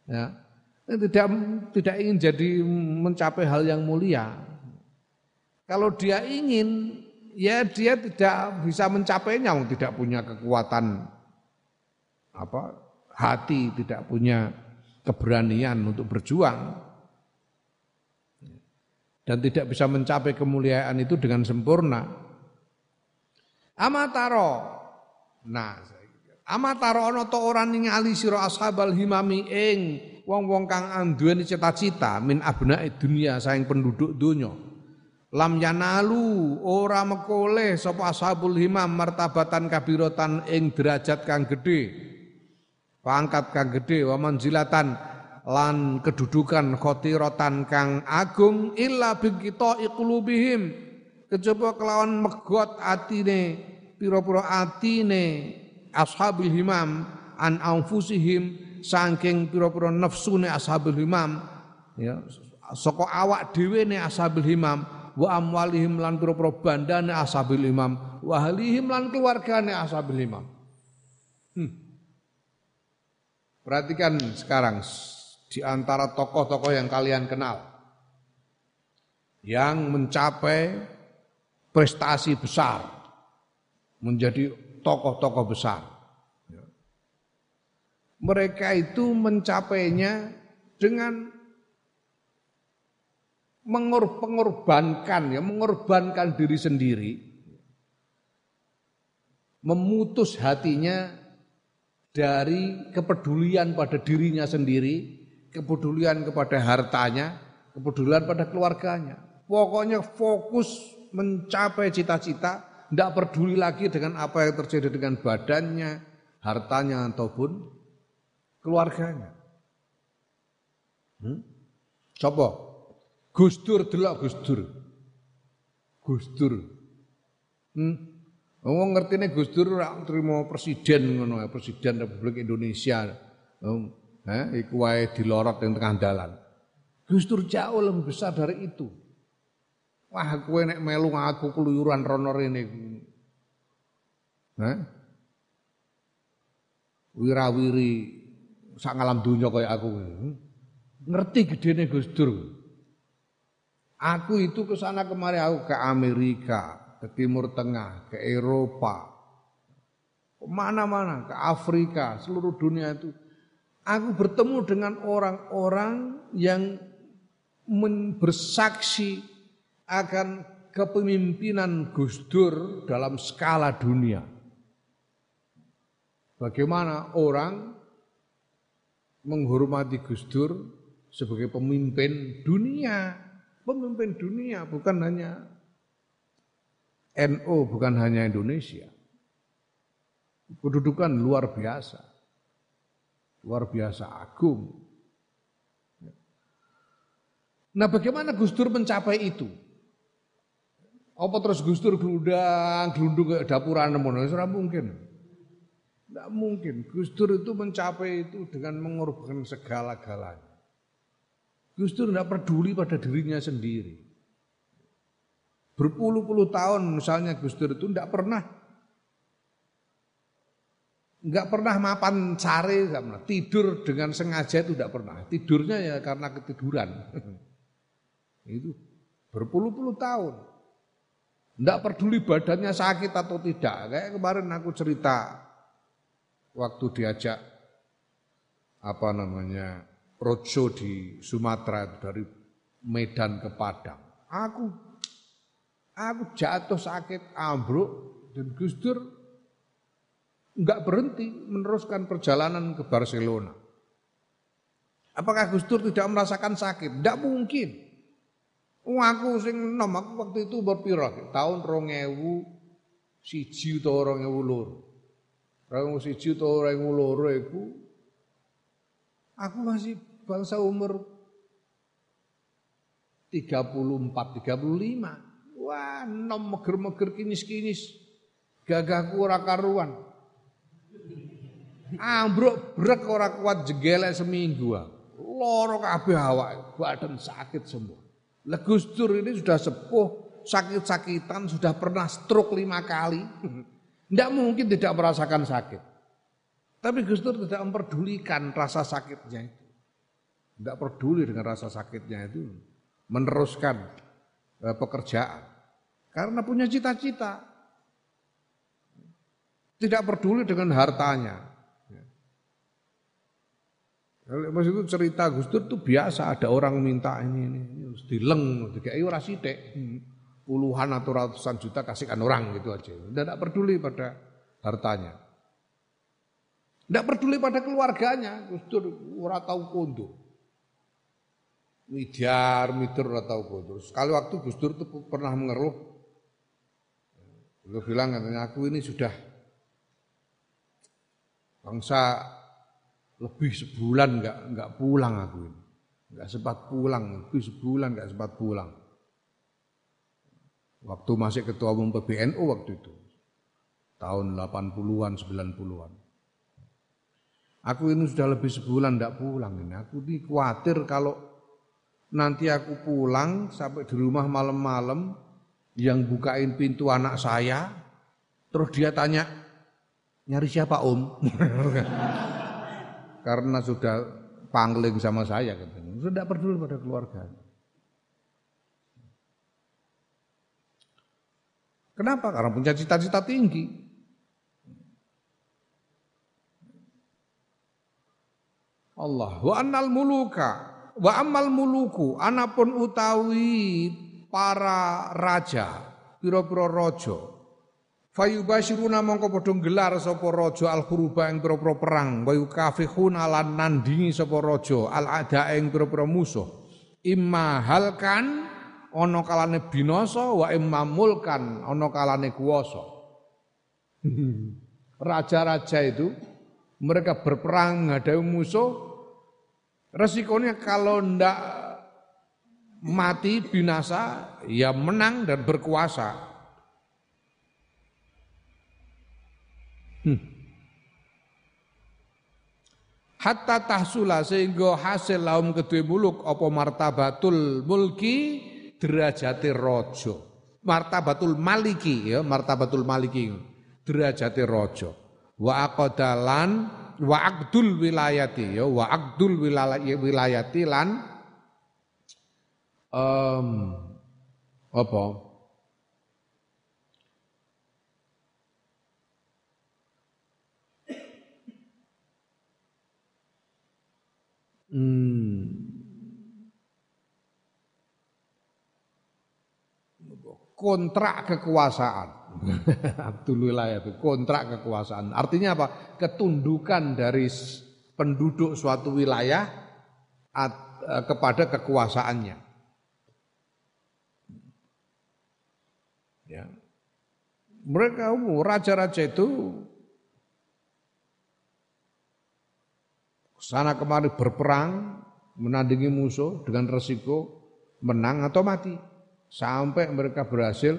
Ya. tidak tidak ingin jadi mencapai hal yang mulia. Kalau dia ingin, ya dia tidak bisa mencapainya, tidak punya kekuatan apa hati, tidak punya keberanian untuk berjuang dan tidak bisa mencapai kemuliaan itu dengan sempurna. Amataro. Nah, amataro ana to ora ningali sira ashabal himami ing wong-wong kang anduweni cita-cita min abna'i dunia saing penduduk donya. Lam yanalu ora mekoleh sapa ashabul himam martabatan kabiratan ing derajat kang gedhe. Pangkat kang gedhe wa manzilatan lan kedudukan khotiratan kang agung illa bikita iqlubihim kejaba kelawan megot atine pira-pira atine ashabul himam an anfusihim saking pira-pira nafsune ashabul himam ya saka awak dhewe ne ashabul himam wa amwalihim lan pira-pira bandane ashabul himam wa ahlihim lan keluargane ashabul himam hmm. Perhatikan sekarang di antara tokoh-tokoh yang kalian kenal yang mencapai prestasi besar menjadi tokoh-tokoh besar. Mereka itu mencapainya dengan mengorbankan ya, mengorbankan diri sendiri, memutus hatinya dari kepedulian pada dirinya sendiri, kepedulian kepada hartanya, kepedulian pada keluarganya. Pokoknya fokus mencapai cita-cita, tidak peduli lagi dengan apa yang terjadi dengan badannya, hartanya ataupun keluarganya. Hmm? Coba Gus Dur delok Gus Dur. Gus Dur. Hmm? Wong ngertine Gus Dur ora trimo presiden ngono ya, presiden Republik Indonesia. Hmm. Eh, iku wae dilorot yang tengah dalan. Gus Dur jauh lebih besar dari itu. Wah, kowe nek melu aku keluyuran rono rene. Eh? Wirawiri sak ngalam dunya kaya aku. Ngerti gedene Gus Dur. Aku itu ke sana kemari aku ke Amerika, ke Timur Tengah, ke Eropa, mana-mana, ke Afrika, seluruh dunia itu Aku bertemu dengan orang-orang yang bersaksi akan kepemimpinan Gus Dur dalam skala dunia. Bagaimana orang menghormati Gus Dur sebagai pemimpin dunia, pemimpin dunia bukan hanya NO, bukan hanya Indonesia. Kedudukan luar biasa luar biasa agung. Nah bagaimana Gus Dur mencapai itu? Apa terus Gus Dur gelundang, gelundung ke dapuran nemono? Ora mungkin. Tidak mungkin. Gus Dur itu mencapai itu dengan mengorbankan segala-galanya. Gus Dur tidak peduli pada dirinya sendiri. Berpuluh-puluh tahun misalnya Gus Dur itu tidak pernah Enggak pernah mapan enggak pernah. Tidur dengan sengaja itu enggak pernah. Tidurnya ya karena ketiduran. itu berpuluh-puluh tahun. Enggak peduli badannya sakit atau tidak. Kayak kemarin aku cerita waktu diajak apa namanya roadshow di Sumatera dari Medan ke Padang. Aku aku jatuh sakit ambruk dan Gus Dur enggak berhenti meneruskan perjalanan ke Barcelona. Apakah Gus Dur tidak merasakan sakit? Tidak mungkin. Oh, aku sing nom aku waktu itu berpira tahun 2000 siji utawa 2002. 2000 siji utawa 2002 iku aku masih bangsa umur 34 35. Wah, nom meger-meger kinis-kinis. Gagahku ora karuan. Ambruk brek ora kuat jegelek seminggu. Loro kabeh awak, badan sakit semua. Legus Dur ini sudah sepuh, sakit-sakitan, sudah pernah stroke lima kali. Tidak mungkin tidak merasakan sakit. Tapi Gus Dur tidak memperdulikan rasa sakitnya itu. tidak peduli dengan rasa sakitnya itu, meneruskan eh, pekerjaan karena punya cita-cita. Tidak peduli dengan hartanya. Mas itu cerita Gus Dur itu biasa ada orang minta ini ini, ini harus dileng, dikai ora sithik. Puluhan atau ratusan juta kasihkan orang gitu aja. Tidak peduli pada hartanya. Tidak peduli pada keluarganya. Gus Dur ora tahu kondo. Midyar, midur ora tahu kondo. Sekali waktu Gus Dur itu pernah mengeluh. Beliau bilang katanya aku ini sudah bangsa lebih sebulan nggak nggak pulang aku ini. Nggak sempat pulang, lebih sebulan nggak sempat pulang. Waktu masih ketua umum PBNU waktu itu. Tahun 80-an, 90-an. Aku ini sudah lebih sebulan nggak pulang ini. Aku ini khawatir kalau nanti aku pulang sampai di rumah malam-malam yang bukain pintu anak saya, terus dia tanya, nyari siapa om? karena sudah pangling sama saya katanya. Sudah tidak peduli pada keluarga. Kenapa? Karena punya cita-cita tinggi. Allah wa annal muluka wa amal muluku anapun utawi para raja pira-pira raja Fayubashiruna mongko padha gelar sapa raja al-khuruba ing pira-pira perang, wa yukafihuna lan nandingi sapa raja al-ada ing pira-pira musuh. Imma halkan ana kalane binasa wa imma mulkan ana kalane kuwasa. Raja-raja itu mereka berperang menghadapi musuh resikonya kalau ndak mati binasa ya menang dan berkuasa Hmm. Hatta tahsula sehingga hasil laum kedua muluk apa martabatul mulki derajati rojo. Martabatul maliki ya, martabatul maliki derajati rojo. Wa aqdalan wa aqdul wilayati ya, wa aqdul wilayati lan um, apa? Kontrak kekuasaan. Abdullah itu kontrak kekuasaan. Artinya apa? Ketundukan dari penduduk suatu wilayah at, eh, kepada kekuasaannya. Ya. Mereka raja-raja itu sana kemari berperang, menandingi musuh dengan resiko menang atau mati. Sampai mereka berhasil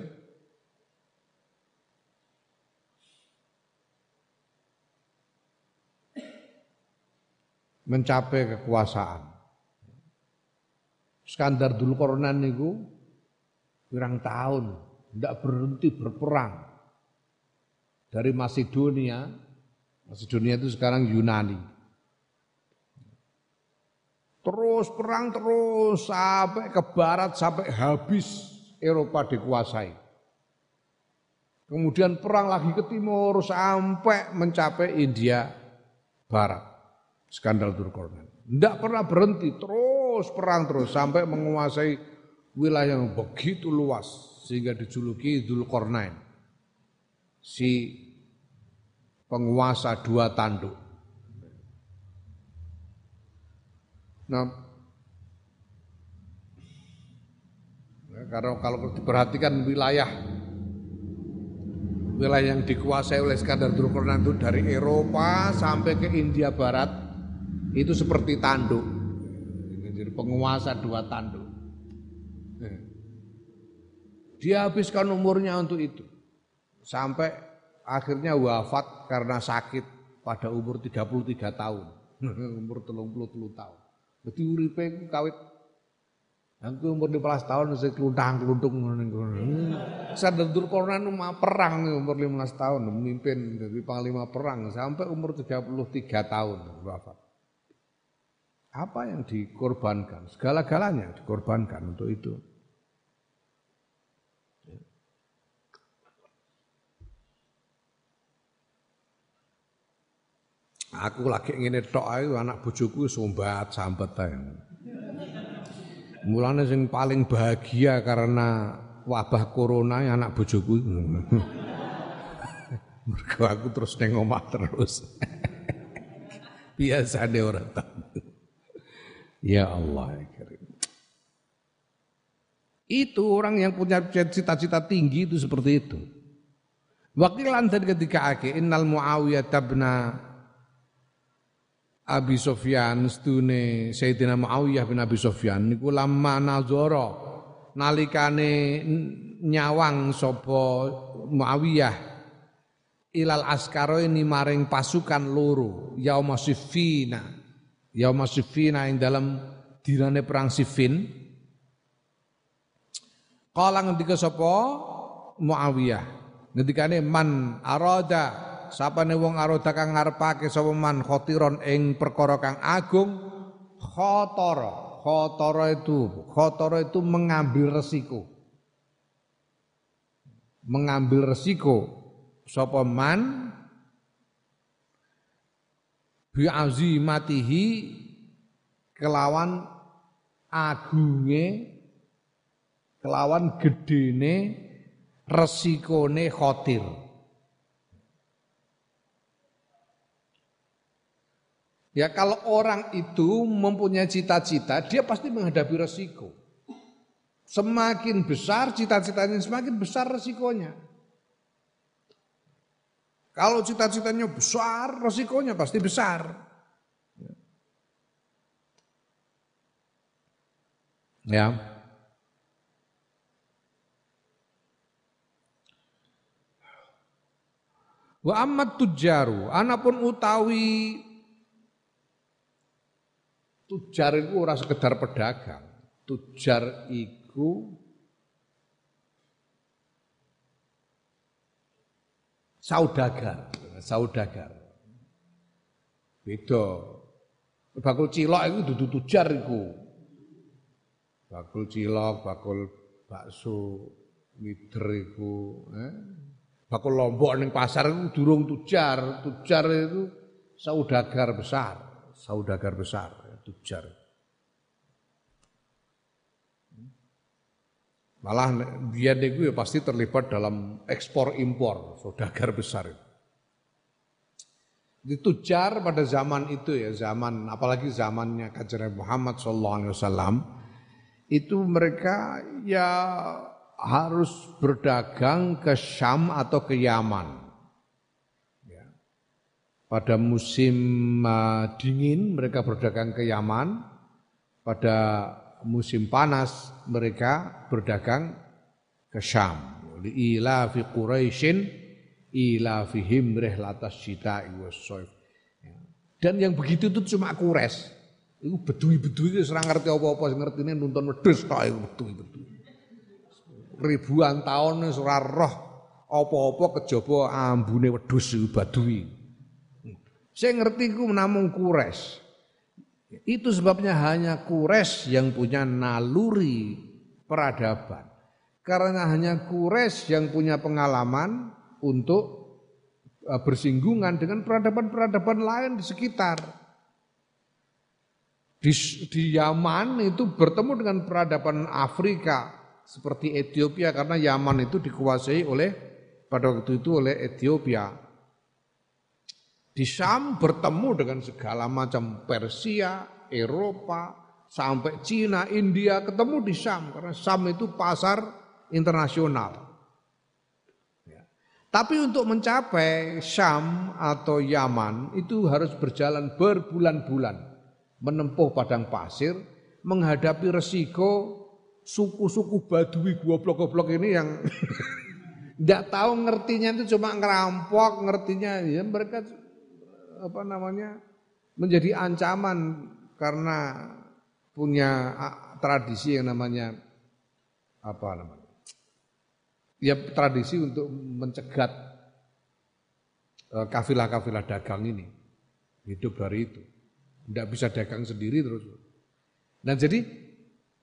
mencapai kekuasaan. Skandar dulu Kornan niku pirang tahun tidak berhenti berperang dari Macedonia. Macedonia itu sekarang Yunani. Terus perang terus sampai ke barat sampai habis Eropa dikuasai. Kemudian perang lagi ke timur sampai mencapai India Barat. Skandal Durkornan. Tidak pernah berhenti, terus perang terus sampai menguasai wilayah yang begitu luas sehingga dijuluki Dzulkarnain. Si penguasa dua tanduk. Nah, karena kalau diperhatikan wilayah wilayah yang dikuasai oleh Skandar Durkornan itu dari Eropa sampai ke India Barat itu seperti tanduk. Jadi penguasa dua tanduk. Dia habiskan umurnya untuk itu. Sampai akhirnya wafat karena sakit pada umur 33 tahun. umur 33 tahun. Dadi uripe iku kawit Aku umur 12 tahun wis kluntang-kluntung ngono niku. Sadar Dzulkarnain mah perang umur 15 tahun memimpin dari panglima perang sampai umur 33 tahun wafat. Apa yang dikorbankan? Segala-galanya dikorbankan untuk itu. Aku lagi ngene tok ae anak bojoku sombat sambat ae. Mulane sing paling bahagia karena wabah corona ya anak bojoku. Mergo aku terus ning omah terus. Biasane ora tahu. Ya Allah ya Itu orang yang punya cita-cita tinggi itu seperti itu. Wakilan dan ketika ake innal Muawiyah tabna Abi Sofyan stune Sayyidina Muawiyah bin Abi Sofyan niku lama nazara. Nalikane nyawang sapa Muawiyah ilal askaro ini maring pasukan loro yauma sifina yauma sifina ing dalam dirane perang sifin kala ngendika sapa Muawiyah? Ngendikane man arada sapane wong aroda kang ngarepake sapa man? Khotiron ing perkara kang agung khotara. Khotara itu khotara itu mengambil resiko. Mengambil resiko sapa man? Bi azimatihi kelawan agunge kelawan gedene resikone khotir Ya kalau orang itu mempunyai cita-cita, dia pasti menghadapi resiko. Semakin besar cita-citanya, semakin besar resikonya. Kalau cita-citanya besar, resikonya pasti besar. Ya. Wa amat tujaru, anapun utawi Tujar itu ora sekedar pedagang. Tujar iku saudagar, saudagar. Beda. Bakul cilok itu dudu tujar iku. Bakul cilok, bakul bakso, mider iku, eh? Bakul lombok ning pasar itu durung tujar. Tujar itu saudagar besar, saudagar besar tujar. Malah dia niku ya pasti terlibat dalam ekspor impor, saudagar besar itu. Di tujar pada zaman itu ya, zaman apalagi zamannya kajian Muhammad Sallallahu Alaihi Wasallam itu mereka ya harus berdagang ke Syam atau ke Yaman pada musim uh, dingin mereka berdagang ke Yaman, pada musim panas mereka berdagang ke Syam. Ila fi Quraisyin ila fihim rihlatas syita'i wassaif. Ya. Dan yang begitu itu cuma kures. Itu bedui-bedui itu serang ngerti apa-apa, ngerti ini nonton wedus tok itu bedui-bedui. Ribuan tahun ora roh apa-apa kejaba ambune wedhus badui. Saya ngerti ku namung kures. Itu sebabnya hanya kures yang punya naluri peradaban. Karena hanya kures yang punya pengalaman untuk eh, bersinggungan dengan peradaban-peradaban lain di sekitar. Di, di Yaman itu bertemu dengan peradaban Afrika seperti Ethiopia karena Yaman itu dikuasai oleh pada waktu itu oleh Ethiopia. Di Syam bertemu dengan segala macam Persia, Eropa, sampai Cina, India ketemu di Syam karena Syam itu pasar internasional. Ya. Tapi untuk mencapai Syam atau Yaman itu harus berjalan berbulan-bulan, menempuh padang pasir, menghadapi resiko suku-suku Badui goblok-goblok ini yang tidak tahu ngertinya itu cuma ngerampok, ngertinya ya mereka apa namanya menjadi ancaman karena punya tradisi yang namanya apa namanya ya tradisi untuk mencegat e, kafilah-kafilah dagang ini hidup dari itu Tidak bisa dagang sendiri terus. Nah jadi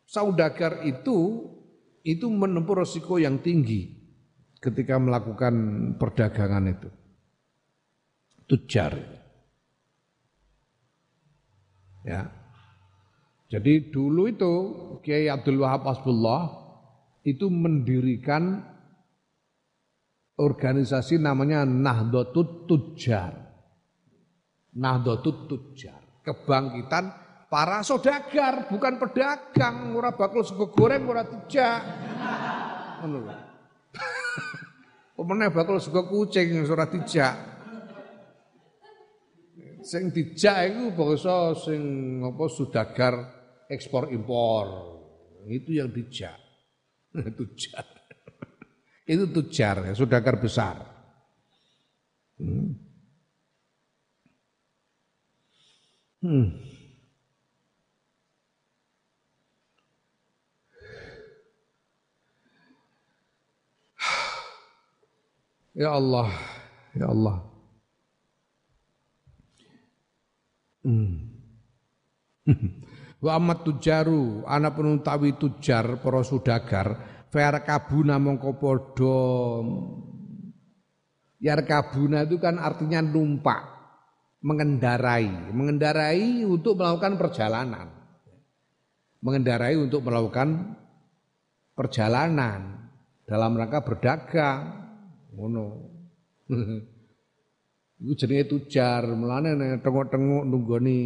saudagar itu itu menempuh resiko yang tinggi ketika melakukan perdagangan itu. Tujar. Ya. Jadi dulu itu Kiai Abdul Wahab Asbullah itu mendirikan organisasi namanya Nahdlatul Tujar. Nahdlatul Tujar, kebangkitan para saudagar, bukan pedagang, ora bakul sego goreng, ora tujak. Ngono lho. Bakul sego kucing ora tijak. Sing dijak iku bangsa sing apa sudagar ekspor impor. Itu yang dijak. Tujak. Itu tujar, ya, sudagar besar. Hmm. Hmm. Ya Allah, ya Allah. Hmm. Wa amat tujaru, anak penuntawi tujar para sudagar Fer kabuna mongko podo Yar kabuna itu kan artinya numpak, mengendarai, mengendarai untuk melakukan perjalanan. Mengendarai untuk melakukan perjalanan dalam rangka berdagang. Ngono. Iku jenenge tujar, mulane tengok-tengok nunggoni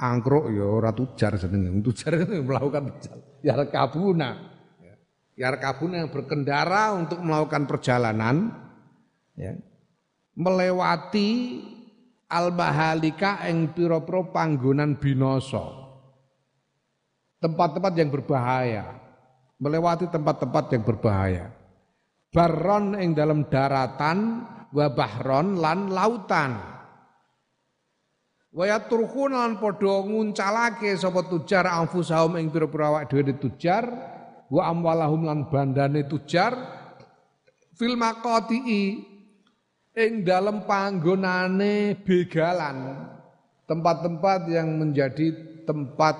angkruk ya ora tujar jenenge. Tujar melakukan ya kabuna. Ya kabuna yang berkendara untuk melakukan perjalanan ya. Melewati al-bahalika ing pira-pira panggonan binasa. Tempat-tempat yang berbahaya. Melewati tempat-tempat yang berbahaya. Baron ing dalam daratan wa bahron lan lautan. Waya turkun lan padha nguncalake sapa tujar anfusahum ing pira-pira awak dhewe tujar wa amwalahum lan bandane tujar fil maqati ing dalem panggonane begalan tempat-tempat yang menjadi tempat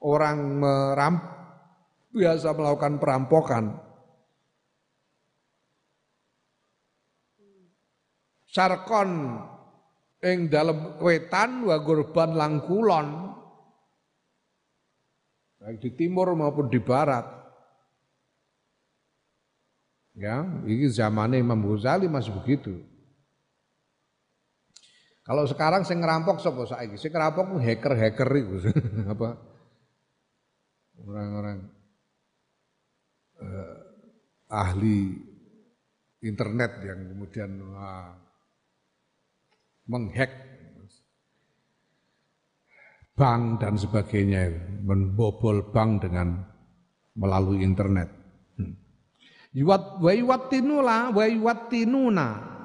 orang meram biasa melakukan perampokan Sarkon ing dalam wetan wa gurban lang kulon. Baik di timur maupun di barat. Ya ini zamannya Imam Ghazali masih begitu. Kalau sekarang saya ngerampok sapa saiki? Saya ngerampok hacker-hacker itu apa? Orang-orang eh, ahli internet yang kemudian wah, menghack bank dan sebagainya, membobol bank dengan melalui internet. Hmm. Yuwat wa yuwattinula wa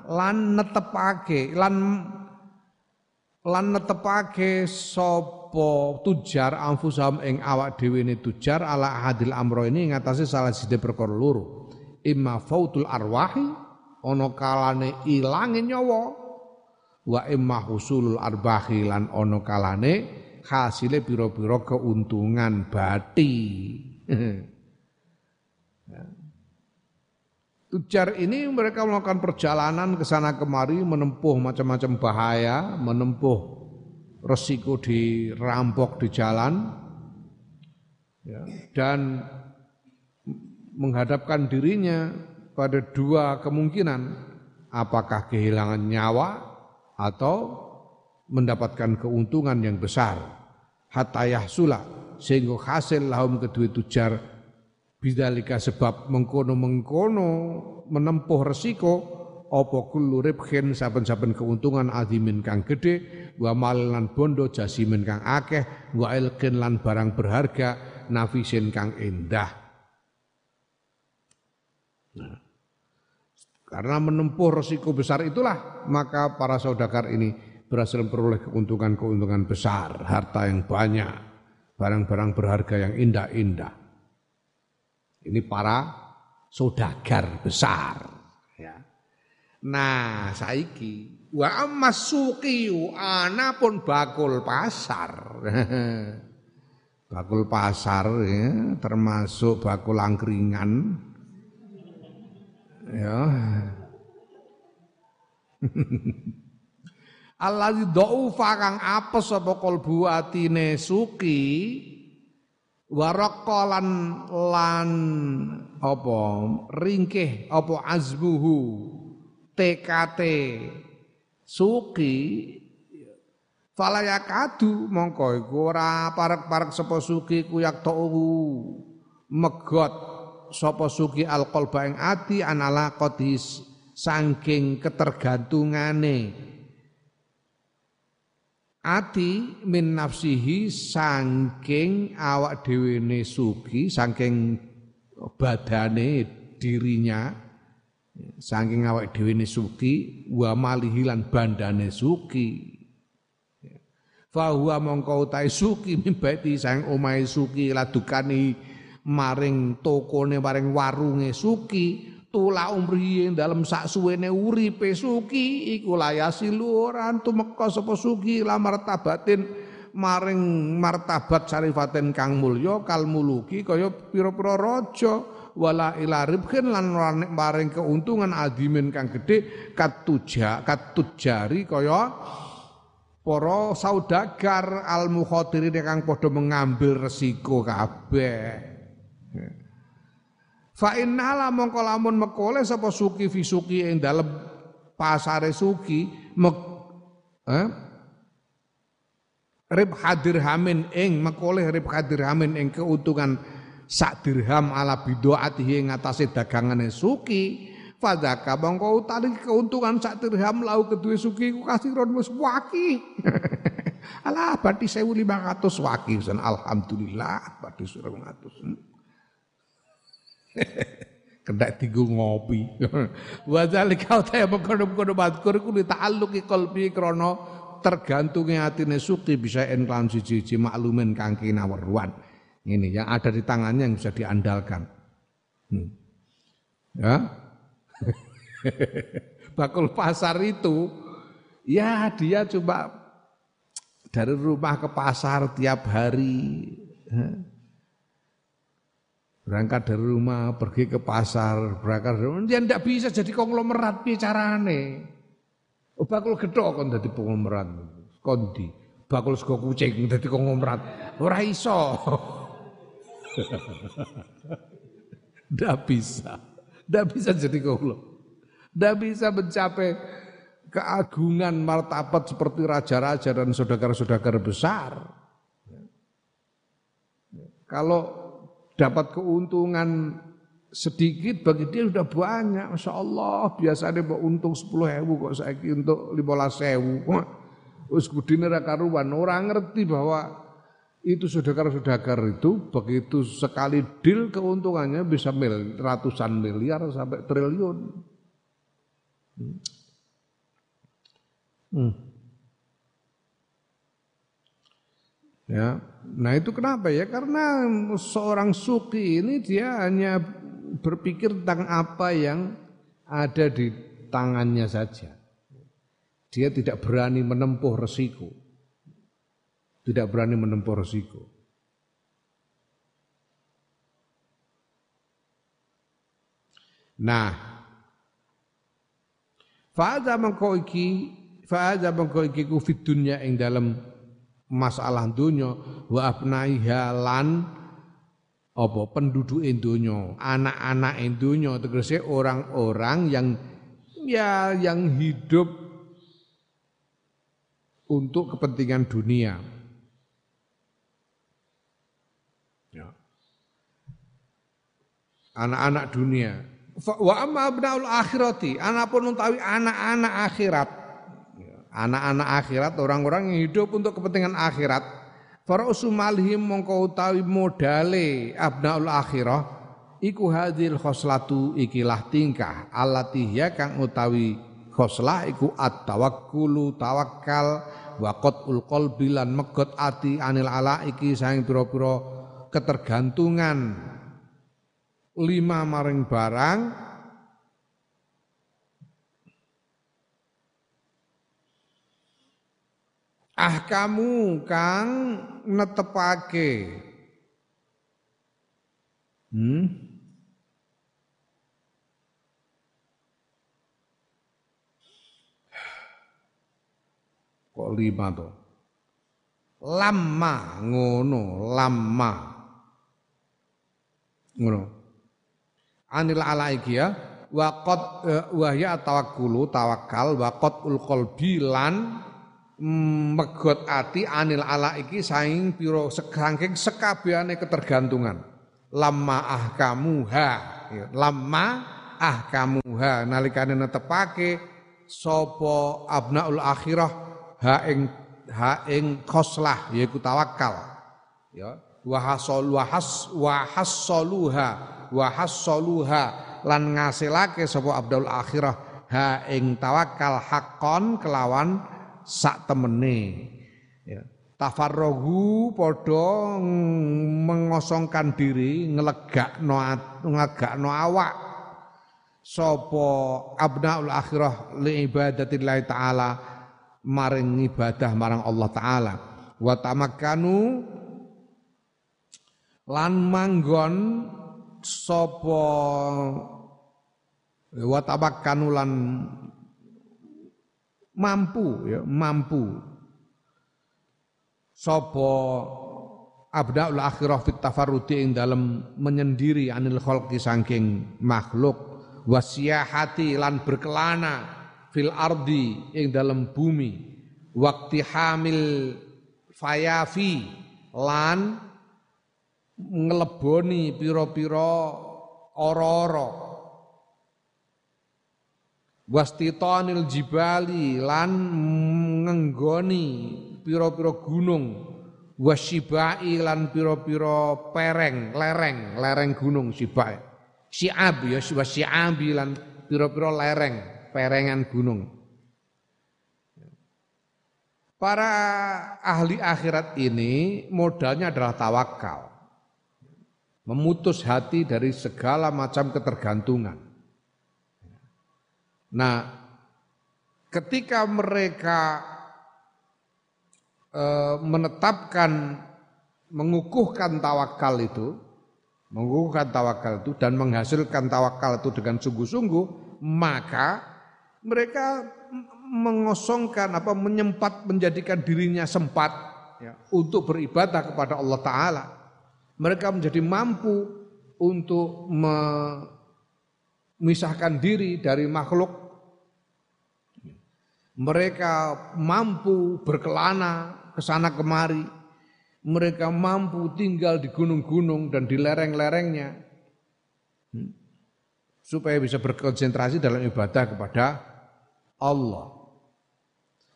lan netepake lan lan netepake sapa tujar anfusam ing awak dhewe ne tujar ala hadil amro ini ngatasi salah siji perkara loro. Imma fautul arwahi ana kalane ilange nyawa wa imma husulul arbahi lan ono kalane hasile pira-pira keuntungan bati. Tujar ini mereka melakukan perjalanan ke sana kemari menempuh macam-macam bahaya, menempuh resiko dirampok di jalan ya, dan menghadapkan dirinya pada dua kemungkinan apakah kehilangan nyawa atau mendapatkan keuntungan yang besar. Hatta yahsula sehingga hasil lahum kedua tujar bidalika sebab mengkono-mengkono menempuh resiko apa kullu ribhin saben-saben keuntungan azimin kang gede wa lan bondo jasimin kang akeh wa ilkin lan barang berharga nafisin kang indah. Nah. Karena menempuh resiko besar itulah maka para saudagar ini berhasil memperoleh keuntungan-keuntungan besar, harta yang banyak, barang-barang berharga yang indah-indah. Ini para saudagar besar. Ya. Nah, saiki Wa amma suqiyu ana pun bakul pasar. bakul pasar ya, termasuk bakul angkringan. Ya. Alladzi dhaufa kang apes apa kalbu atine suki waraqalan lan apa ringkih apa azmuhu TKT suki falayakadu mongko iku ora parek-parek sapa suki kuyak tau megot sapa suki alqalba ing ati anala qadis saking ketergantungane ati min nafsihi saking awak dhewe ne suki saking badane dirinya saking awak dhewe ne suki wa malihilan bandane suki. Fa huwa mongko suki mimbati sang omahe suki ladukani maring tokone maring warunge suki tula umri dalam sak suwene uripe suki iku layasilu ora tumeka sapa suki la martabatin maring martabat syarifaten kang mulya kal muluki kaya pira-pira raja wala ila ribkin lan maring keuntungan adimin kang gedhe katuja katujari kaya para saudagar al mukhatirin kang padha mengambil resiko kabeh Fa innala mongko lamun mekole sapa suki fi suki ing dalem pasare suki mek eh? Rib hadirhamin ing mekole rib hadirhamin ing keuntungan sak dirham ala bidoatihi ing atase dagangane suki fadzaka mongko utari keuntungan sak dirham lau kedue suki ku kasiron wis waki. Alah berarti 1500 waki alhamdulillah berarti 1500 Kendak tinggu ngopi. Wa zalika ta mengkono-kono madkur ku ta'alluqi qalbi krana tergantungi atine suki bisa en lan siji-siji maklumin kang kinaweruan. Ini yang ada di tangannya yang bisa diandalkan. Hmm. Ya. Bakul pasar itu ya dia coba dari rumah ke pasar tiap hari. Berangkat dari rumah, pergi ke pasar, berangkat dari rumah. Dia tidak bisa jadi konglomerat bicarane. Oh, bakul gedok kan jadi konglomerat. Kondi. Bakul sego kucing jadi konglomerat. Ora iso. Tidak bisa. Tidak bisa jadi konglomerat. Tidak bisa mencapai keagungan martabat seperti raja-raja dan saudara-saudara besar. Kalau dapat keuntungan sedikit bagi dia sudah banyak Masya Allah biasanya mau untung 10 hewu kok saya untuk 15 hewu Us kudine karuan orang ngerti bahwa itu saudara-saudara itu begitu sekali deal keuntungannya bisa mil, ratusan miliar sampai triliun. Hmm. Hmm. Ya, nah itu kenapa ya? Karena seorang suki ini dia hanya berpikir tentang apa yang ada di tangannya saja. Dia tidak berani menempuh resiko. Tidak berani menempuh resiko. Nah, fa'adha mengko iki, fa'adha iki ku dalam masalah dunya wa abnaiha lan apa penduduk donya anak-anak donya tegese orang-orang yang ya yang hidup untuk kepentingan dunia. Ya. anak-anak dunia. Wa amma abnaul akhirati. Anak pun utawi anak-anak akhirat anak-anak akhirat, orang-orang yang hidup untuk kepentingan akhirat. Para usumalhim mongko utawi modale abnaul akhirah iku hadil khoslatu ikilah tingkah alatihya kang utawi khoslah iku at-tawakkulu tawakkal wa qatul qalbi lan megot ati anil ala iki saing pira-pira ketergantungan lima maring barang ahkamu kang netepake. Hmm? Kok lima to? Lama ngono lama. Ngono. Anil alaiki ya wa qad uh, wahya tawakkulu tawakal wa ul qalbi lan mm, megot ati anil ala iki saing piro sekangking sekabehane ketergantungan. Lama ah kamu ya, lama ah kamu ha nalikane netepake sapa abnaul akhirah ha ing ha ing khoslah yaiku tawakal ya wa hasol wa has lan ngasilake sapa abdul akhirah ha ing tawakal hakon kelawan sak temene. Ya. Tafarrogu padha mengosongkan diri ngelegakno ngelegakno awak. Sapa abnaul akhirah li ibadatillahi taala maring ibadah marang Allah taala. Wa tamakkanu lan manggon sapa wa tabakkanulan mampu ya mampu. Sapa abdaul akhirah fit tafarrudi ing dalam menyendiri anil khalqi saking makhluk wasiyahati lan berkelana fil ardi ing dalam bumi wakti hamil fayafi lan ngeleboni piro-piro ora-ora wastitanil jibali lan ngenggoni piro-piro gunung. Wasibai lan piro-piro pereng lereng lereng gunung sibai siab ya siabi lan piro-piro lereng perengan gunung. Para ahli akhirat ini modalnya adalah tawakal. Memutus hati dari segala macam ketergantungan. Nah, ketika mereka e, menetapkan mengukuhkan tawakal itu, mengukuhkan tawakal itu dan menghasilkan tawakal itu dengan sungguh-sungguh, maka mereka mengosongkan apa menyempat menjadikan dirinya sempat ya, untuk beribadah kepada Allah Taala. Mereka menjadi mampu untuk memisahkan diri dari makhluk. Mereka mampu berkelana ke sana kemari. Mereka mampu tinggal di gunung-gunung dan di lereng-lerengnya. Supaya bisa berkonsentrasi dalam ibadah kepada Allah.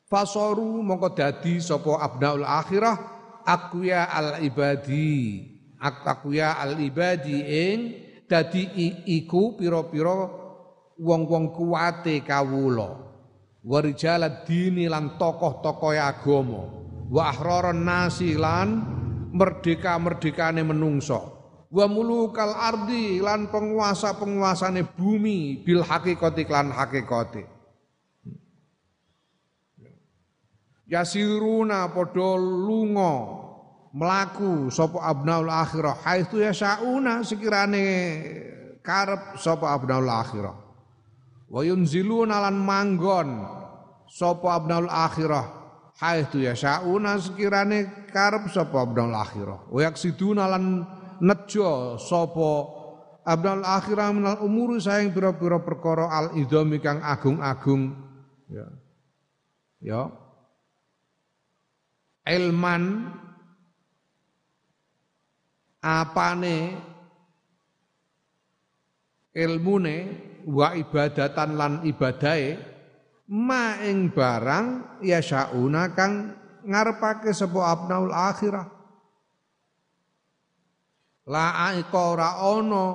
Fasoru mongko dadi sapa abnaul akhirah akwiya al ibadi Aktakuya al ibadi ing dadi iku pira-pira wong-wong kuwate kawula. Warijala dini lan tokoh-tokoh agama. Wa ahraran nasi lan merdeka-merdekane menungso. Wa mulukal ardi lan penguasa-penguasane bumi bil hakikati lan hakikate Yasiruna padha lunga melaku sopo abnaul akhirah. Haitsu yasauna sekirane karep sopo abnaul akhirah. Wa yunziluna lan manggon sopo abnaul akhirah. Haitsu yasauna sekirane karep sopo abnaul akhirah. Wa yaksiduna lan nejo sopo abnaul akhirah minal umuri sayang pira-pira perkara al idhami kang agung-agung. Ya. Ya. Ilman apane? Ilmune wa ibadatan lan ibadahe ma ing barang ya syauna kang ngarepake sapa abnaul akhirah. La aika ora ana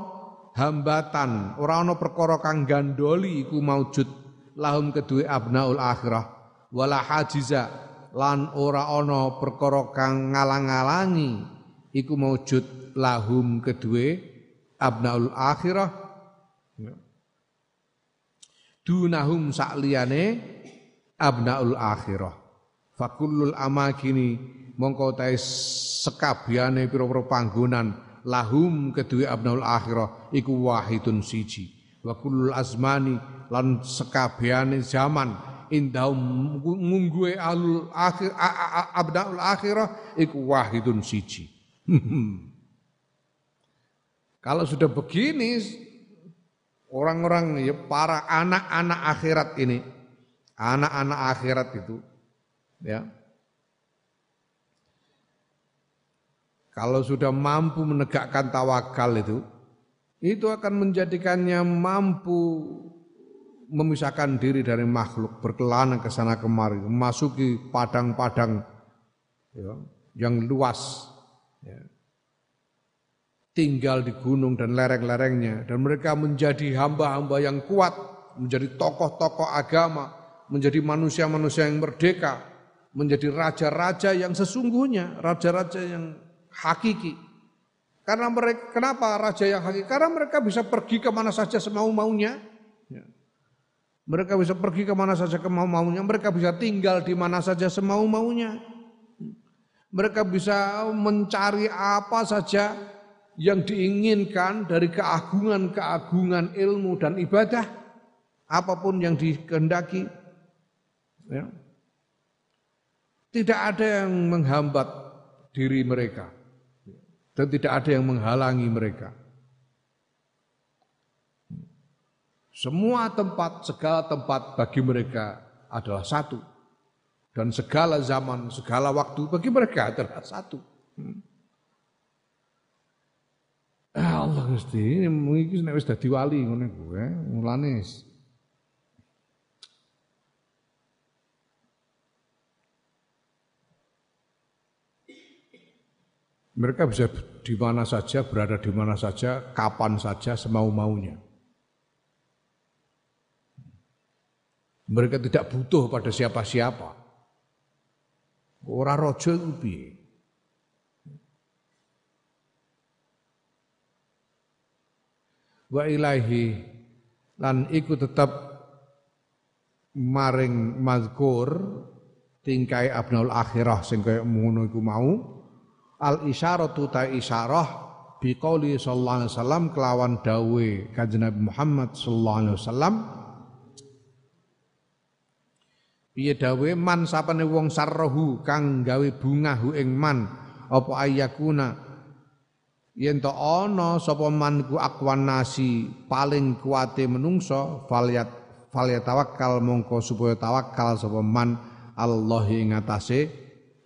hambatan ora ana perkara kang gandoli iku maujud lahum kedue abnaul akhirah. Wala hajiza lan ora ana perkara kang ngalang-alangi iku maujud lahum kedue abnaul akhirah. Dunahum sakliyane abnaul akhirah. Fakullul amakini mongko tae sekabiane pira-pira panggonan lahum kedua abnaul akhirah iku wahidun siji. Wa kullul azmani lan sekabiane zaman indahum mungguwe alul akhir abnaul akhirah iku wahidun siji kalau sudah begini orang-orang ya para anak-anak akhirat ini anak-anak akhirat itu ya kalau sudah mampu menegakkan tawakal itu itu akan menjadikannya mampu memisahkan diri dari makhluk berkelana ke sana kemari memasuki padang-padang ya, yang luas ya. Tinggal di gunung dan lereng-lerengnya dan mereka menjadi hamba-hamba yang kuat menjadi tokoh-tokoh agama menjadi manusia-manusia yang merdeka, menjadi raja-raja yang sesungguhnya, raja-raja yang hakiki. Karena mereka, kenapa raja yang hakiki? Karena mereka bisa pergi ke mana saja semau-maunya. Ya. Mereka bisa pergi ke mana saja kemau-maunya. Mereka bisa tinggal di mana saja semau-maunya. Mereka bisa mencari apa saja yang diinginkan dari keagungan-keagungan ilmu dan ibadah. Apa pun yang dikehendaki. Ya. Tidak ada yang menghambat diri mereka dan tidak ada yang menghalangi mereka. Semua tempat, segala tempat bagi mereka adalah satu. Dan segala zaman, segala waktu bagi mereka adalah satu. Hmm. Allah mesti ini mungkin nek wis dadi wali ngono gue, mulane Mereka bisa di mana saja, berada di mana saja, kapan saja, semau-maunya. Mereka tidak butuh pada siapa-siapa. Ora rojo itu piye? Wa ilahi lan iku tetap maring mazkur tingkai abnaul akhirah sing kaya ngono iku mau. Al isyaratu ta isyarah biqauli sallallahu alaihi wasallam kelawan dawe kanjeng Nabi Muhammad sallallahu alaihi wasallam. Piye dawe? Man sapane wong sarrohu kang gawe bungahu ing man apa ayakuna yen to ana sapa man ku akwan nasi paling kuate menungso falyat falyat tawakal mongko supaya tawakal sapa man Allah ing atase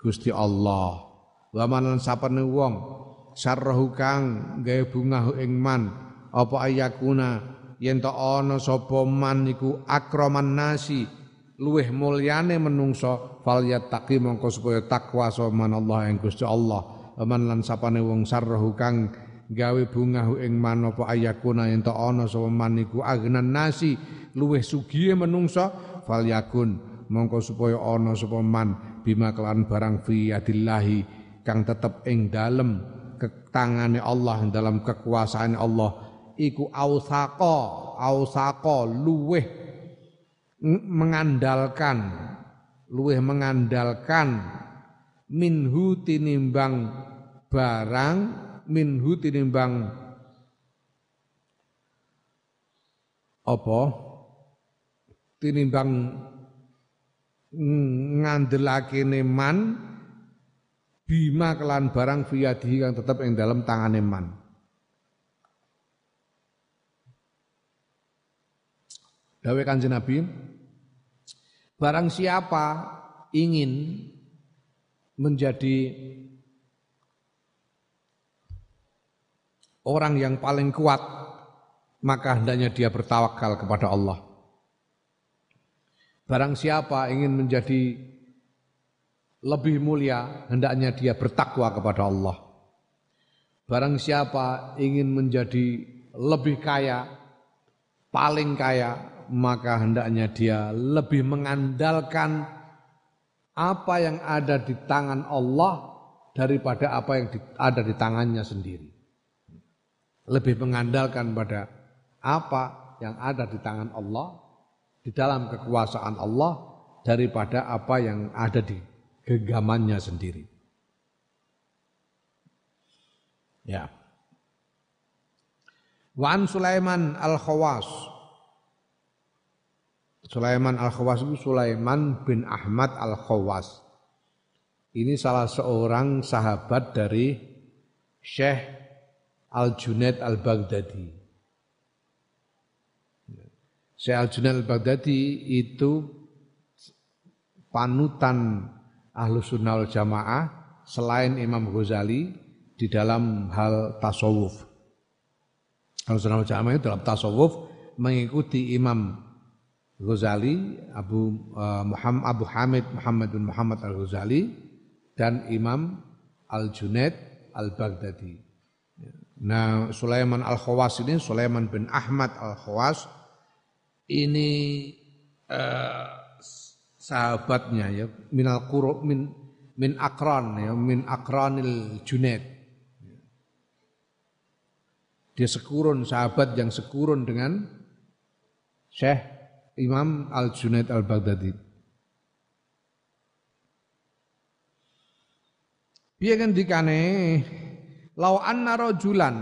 Gusti Allah. Wa manan sapane wong sarrahu kang gawe bunga ing man apa ayakuna? Yen to ana sapa man iku akraman nasi luweh mulyane menungso fal yattaqi mongko supaya takwa man Allah ing Gusti Allah man lan sapane wong sarrahu kang gawe bunga ing man apa ayakuna yen to ana sapa man iku agnan nasi luweh sugihe menungso fal yakun mongko supaya ana sapa man bima kelan barang fi adillahi kang tetep ing dalem ketangane Allah dalam kekuasaan Allah iku ausaqa ausaqa luweh mengandalkan luweh mengandalkan minhu tinimbang barang minhu tinimbang apa tinimbang ngandelake man bima kelan barang fiyadi kang tetep ing dalam tangane man. Dawe Kanjeng Nabi, barang siapa ingin menjadi orang yang paling kuat, maka hendaknya dia bertawakal kepada Allah. Barang siapa ingin menjadi lebih mulia, hendaknya dia bertakwa kepada Allah. Barang siapa ingin menjadi lebih kaya, paling kaya, maka hendaknya dia lebih mengandalkan apa yang ada di tangan Allah daripada apa yang ada di tangannya sendiri. Lebih mengandalkan pada apa yang ada di tangan Allah, di dalam kekuasaan Allah, daripada apa yang ada di genggamannya sendiri. Ya. Wan Sulaiman Al-Khawas. Sulaiman Al-Khawas itu Sulaiman bin Ahmad Al-Khawas. Ini salah seorang sahabat dari Syekh Al-Junaid Al-Baghdadi. Syekh Al-Junaid Al-Baghdadi itu panutan Ahlus Sunnah wal Jamaah selain Imam Ghazali di dalam hal tasawuf. Ahlus Sunnah wal Jamaah itu dalam tasawuf mengikuti Imam Ghazali, Abu uh, Muhammad Abu Hamid Muhammad bin Muhammad Al-Ghazali dan Imam Al-Junaid Al-Baghdadi. Nah, Sulaiman Al-Khawas ini Sulaiman bin Ahmad Al-Khawas ini uh, sahabatnya ya minal qurub min min akran ya min akranil Junaid. Dia sekurun sahabat yang sekurun dengan Syekh Imam Al Junaid Al Baghdadi Piye ngendikane lau anna rajulan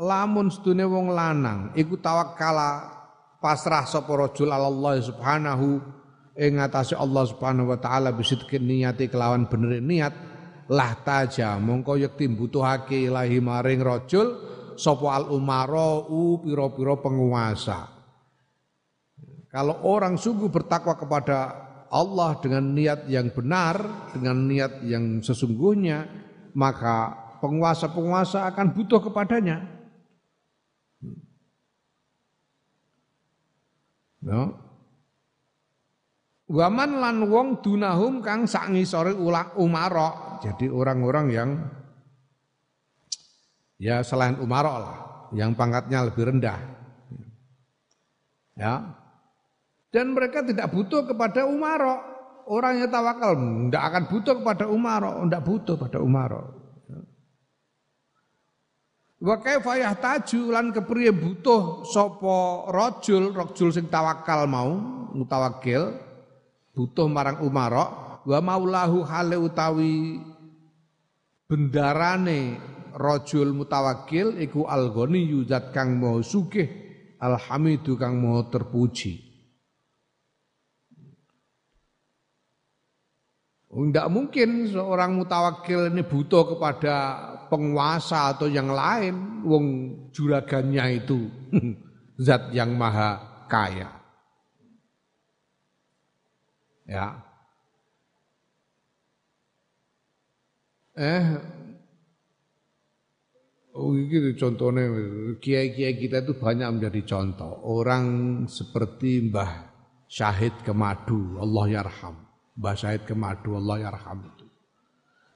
lamun sedune wong lanang iku tawakkala pasrah sapa rajul Allah subhanahu ing atase Allah Subhanahu wa taala bisidkin niati kelawan bener niat lah taja mongko yekti butuhake ilahi maring rajul sapa al umara u pira-pira penguasa. Kalau orang sungguh bertakwa kepada Allah dengan niat yang benar dengan niat yang sesungguhnya maka penguasa-penguasa akan butuh kepadanya no? Waman lan wong dunahum kang sak ngisore umara. Jadi orang-orang yang ya selain umara lah, yang pangkatnya lebih rendah. Ya. Dan mereka tidak butuh kepada umara. Orang yang tawakal tidak akan butuh kepada umara, tidak butuh pada umara. Wa kaifa yahtaju lan kepriye butuh sapa rajul, rajul sing tawakal mau, mutawakil butuh marang umara wa maulahu hale utawi bendarane rajul mutawakil iku algoni yuzat kang mau sugih alhamidu kang mau terpuji. Tidak mungkin seorang mutawakil ini butuh kepada penguasa atau yang lain. Wong juragannya itu zat yang maha kaya. Ya. Eh Oh gitu contohnya kiai-kiai kita itu banyak menjadi contoh orang seperti Mbah Syahid Kemadu Allah yarham Mbah Syahid Kemadu Allah yarham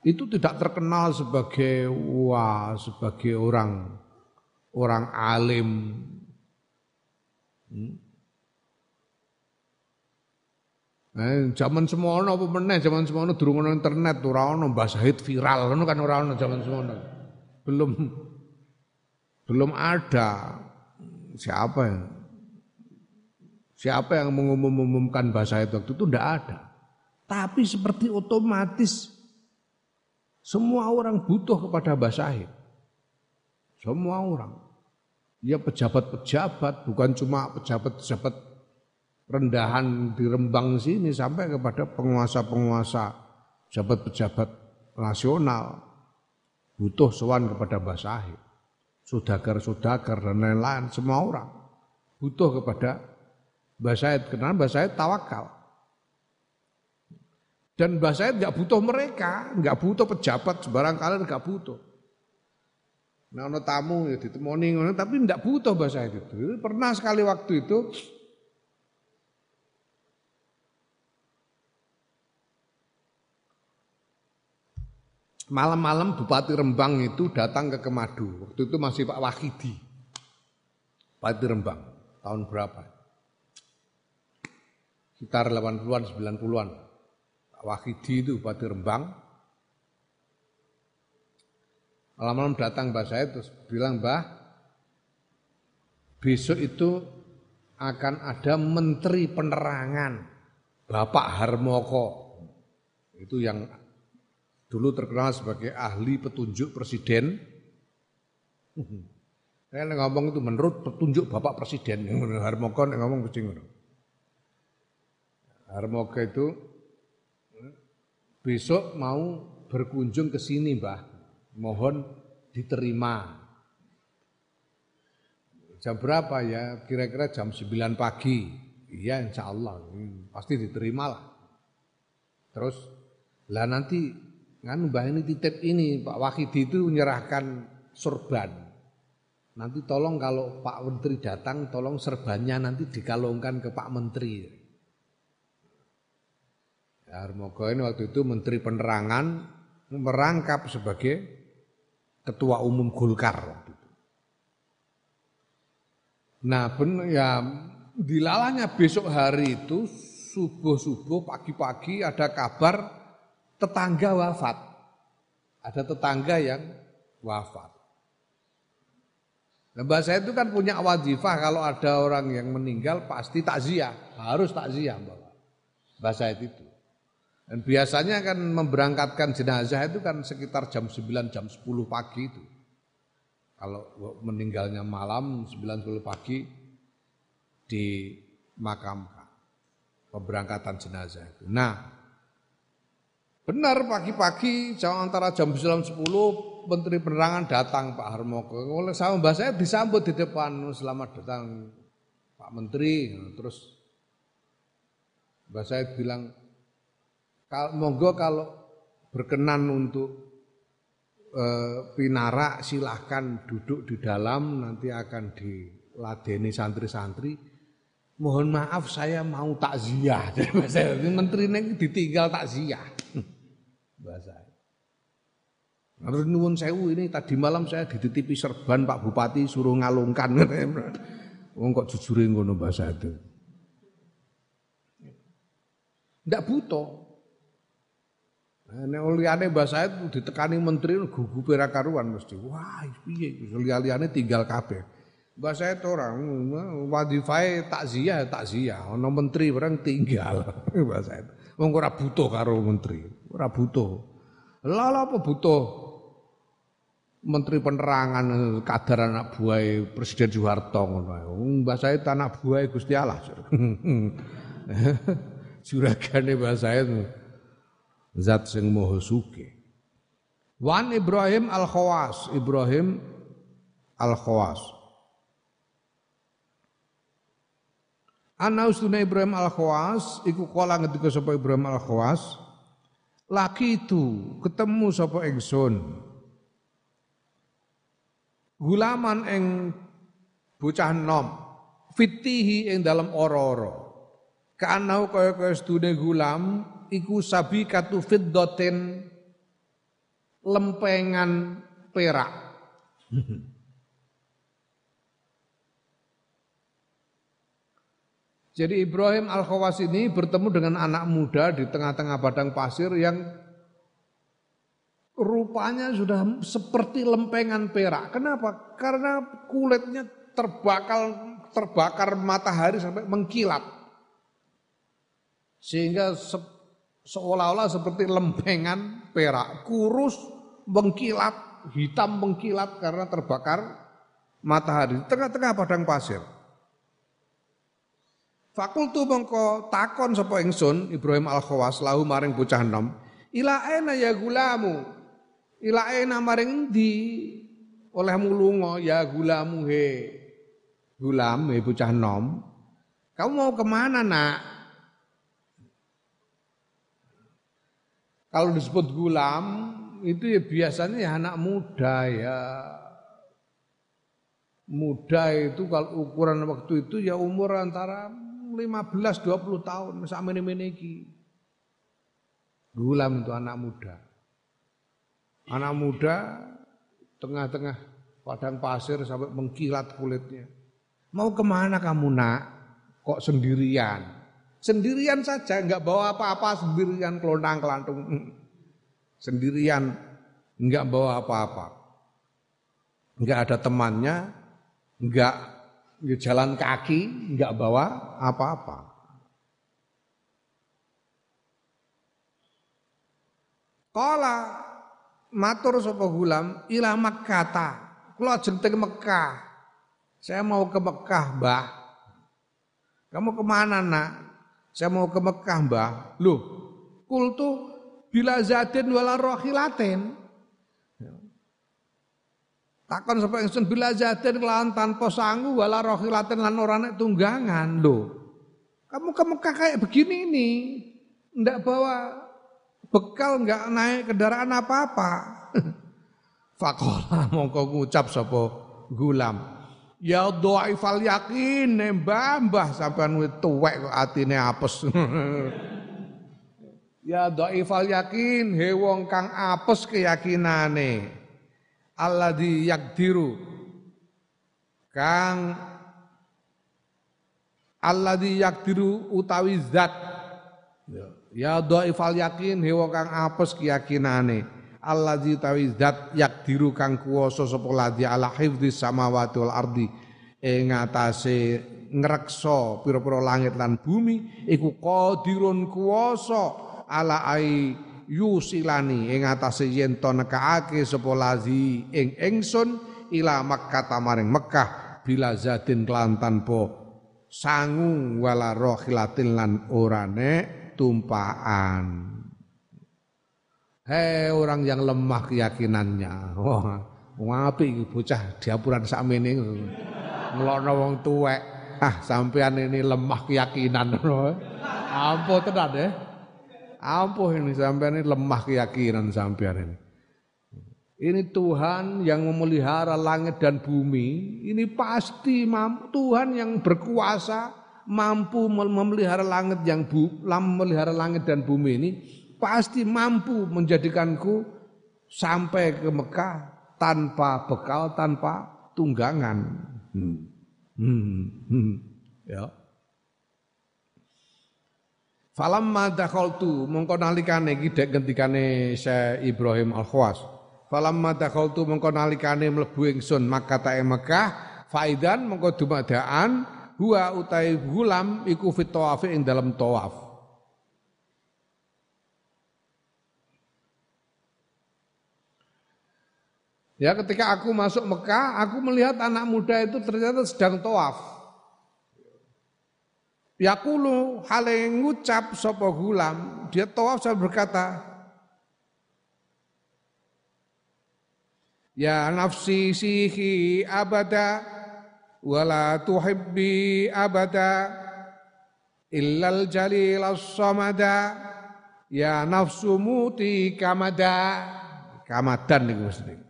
itu itu tidak terkenal sebagai wah sebagai orang orang alim hmm? Eh, zaman semono apa meneh zaman semono durung ono internet ora ono Mbah Zahid viral ngono kan ora ono zaman semono. Belum belum ada siapa yang siapa yang mengumumkan Mbah Zahid waktu itu tidak ada. Tapi seperti otomatis semua orang butuh kepada Mbah Zahid. Semua orang. Ya pejabat-pejabat, bukan cuma pejabat-pejabat rendahan di Rembang sini sampai kepada penguasa-penguasa pejabat-pejabat nasional butuh sowan kepada Mbah Sahid. Sudagar-sudagar dan lain-lain semua orang butuh kepada Mbah Said karena Mbah Said tawakal. Dan Mbah Said nggak butuh mereka, nggak butuh pejabat sebarang kalian nggak butuh. Nah, ono tamu ya ditemoni ngono tapi nggak butuh Mbah Said itu. Pernah sekali waktu itu Malam-malam Bupati Rembang itu datang ke Kemadu. Waktu itu masih Pak Wahidi. Bupati Rembang. Tahun berapa? Sekitar 80-an, 90-an. Wahidi itu Bupati Rembang. Malam-malam datang Mbak saya terus bilang, Mbah, besok itu akan ada Menteri Penerangan. Bapak Harmoko. Itu yang dulu terkenal sebagai ahli petunjuk presiden. Saya ngomong itu menurut petunjuk Bapak Presiden. Harmoko ngomong kucing. Harmoko itu besok mau berkunjung ke sini, Mbah. Mohon diterima. Jam berapa ya? Kira-kira jam 9 pagi. Iya, insya Allah. Pasti diterima lah. Terus, lah nanti Kan Mbah ini titip ini Pak Wahidi itu menyerahkan surban. Nanti tolong kalau Pak Menteri datang tolong serbannya nanti dikalungkan ke Pak Menteri. Harmogo ini waktu itu Menteri Penerangan merangkap sebagai Ketua Umum Golkar waktu itu. Nah, ben, ya dilalanya besok hari itu subuh-subuh pagi-pagi ada kabar tetangga wafat. Ada tetangga yang wafat. Nah, Mbak saya itu kan punya wajifah kalau ada orang yang meninggal pasti takziah, harus takziah. Mbak saya itu. Dan biasanya kan memberangkatkan jenazah itu kan sekitar jam 9 jam 10 pagi itu. Kalau meninggalnya malam 9 10 pagi dimakamkan pemberangkatan jenazah itu. Nah, Benar pagi-pagi jam antara jam 9 10 Menteri Penerangan datang Pak Harmoko. Oleh sama mbak saya disambut di depan selamat datang Pak Menteri. Terus mbak saya bilang monggo kalau berkenan untuk e, pinara silahkan duduk di dalam nanti akan diladeni santri-santri mohon maaf saya mau takziah. Jadi menteri ini ditinggal takziah. Bahasa. Harus nuwun sewu ini tadi malam saya dititipi serban Pak Bupati suruh ngalungkan. Wong kok jujure ngono bahasa itu. Ndak butuh. Nek liyane bahasa itu ditekani menteri gugu pera karuan mesti. Wah, piye liyane tinggal kabeh. Bahasa itu orang wadifai takziah takziah, ono menteri orang tinggal bahasa itu. Wong ora butuh karo menteri, ora butuh. Lah apa butuh Menteri Penerangan kadar anak buah Presiden Soeharto ngono. Bahasa itu anak buah Gusti Allah. Juragane bahasa itu zat sing moho suke. Wan Ibrahim Al-Khawas, Ibrahim Al-Khawas. Ana ustune Ibrahim Al-Khawas iku kala ngendika sapa Ibrahim Al-Khawas laki itu ketemu sapa ingsun gulaman ing bocah nom fitihi ing dalam oro-oro kaanau kaya kaya stune gulam iku sabi katu fiddatin lempengan perak Jadi Ibrahim Al-Khawas ini bertemu dengan anak muda di tengah-tengah padang pasir yang rupanya sudah seperti lempengan perak. Kenapa? Karena kulitnya terbakar terbakar matahari sampai mengkilat. Sehingga se seolah-olah seperti lempengan perak, kurus, mengkilat, hitam mengkilat karena terbakar matahari tengah-tengah padang pasir. Fakultu mongko takon sapa ingsun Ibrahim Al-Khawas lahu maring bocah enom, ila ena ya gulamu. Ila ena maring di olehmu lunga ya gulamu he. Gulam he bocah enom. Kamu mau ke mana nak? Kalau disebut gulam itu ya biasanya ya anak muda ya muda itu kalau ukuran waktu itu ya umur antara 15 20 tahun sak mene-mene iki. Gulam itu anak muda. Anak muda tengah-tengah padang pasir sampai mengkilat kulitnya. Mau ke mana kamu nak? Kok sendirian? Sendirian saja, nggak bawa apa-apa, sendirian kelonang kelantung. Sendirian, nggak bawa apa-apa. Nggak ada temannya, nggak jalan kaki, nggak bawa apa-apa. Kala matur sapa gulam ila Makkata. Kula ajeng teng Mekah. Saya mau ke Mekah, Mbah. Kamu ke mana nak? Saya mau ke Mekah, Mbah. Loh, kultu bila zatin wala rohilatin. Takon sapa ingsun bila zatin kelawan tanpa sangu wala rohilatin lan ora tunggangan. Loh, kamu ke Mekah kayak begini nih. Ndak bawa bekal nggak naik kendaraan apa-apa. Fakola mongko ngucap sapa gulam. Ya dhaifal yakin mbah mbah sampean wis tuwek kok atine apes. ya dhaifal yakin he wong kang apes keyakinane. Alladzi yakdiru kang alladzi yakdiru utawi zat ya. Dhaifal yakin hewa kang apes keyakinane. Allazi tawi zat yakdiru kang kuwasa sapa ladzi ala hifdzi samawati wal ardi ing ngatasé ngreksa pira-pira langit lan bumi iku qadirun kuwasa ala ai yusilani ing ngatasé yen to nekaake sapa lazi ing ingsun ila Makkah tamaring Mekah bila zatin kelan tanpa sangu wala rohilatin lan orane tumpaan. Hei orang yang lemah keyakinannya. Wah, ngapi bocah diapuran sakmene ngelokno wong tuwek. Ah, sampean ini lemah keyakinan. Ampuh tenan ya. Ampuh ini sampean ini lemah keyakinan sampean ini. Ini Tuhan yang memelihara langit dan bumi. Ini pasti Tuhan yang berkuasa mampu memelihara langit yang bu, memelihara langit dan bumi ini pasti mampu menjadikanku sampai ke Mekah tanpa bekal, tanpa tunggangan. Hmm. Hmm. Hmm. Ya. Falamma dakhaltu mongko nalikane iki dek gentikane Syekh Ibrahim Al-Khawas. Falamma dakhaltu mongko nalikane mlebu ingsun Makkah ta Mekah faidan mongko dumadaan huwa utai gulam iku fit tawafi ing dalam tawaf Ya ketika aku masuk Mekah, aku melihat anak muda itu ternyata sedang tawaf. Yakulu hale ngucap sapa gulam, dia tawaf saya berkata, Ya nafsi sihi abada wala tuhibbi abada illal jalil as-samada ya nafsu muti kamada kamadan niku mesti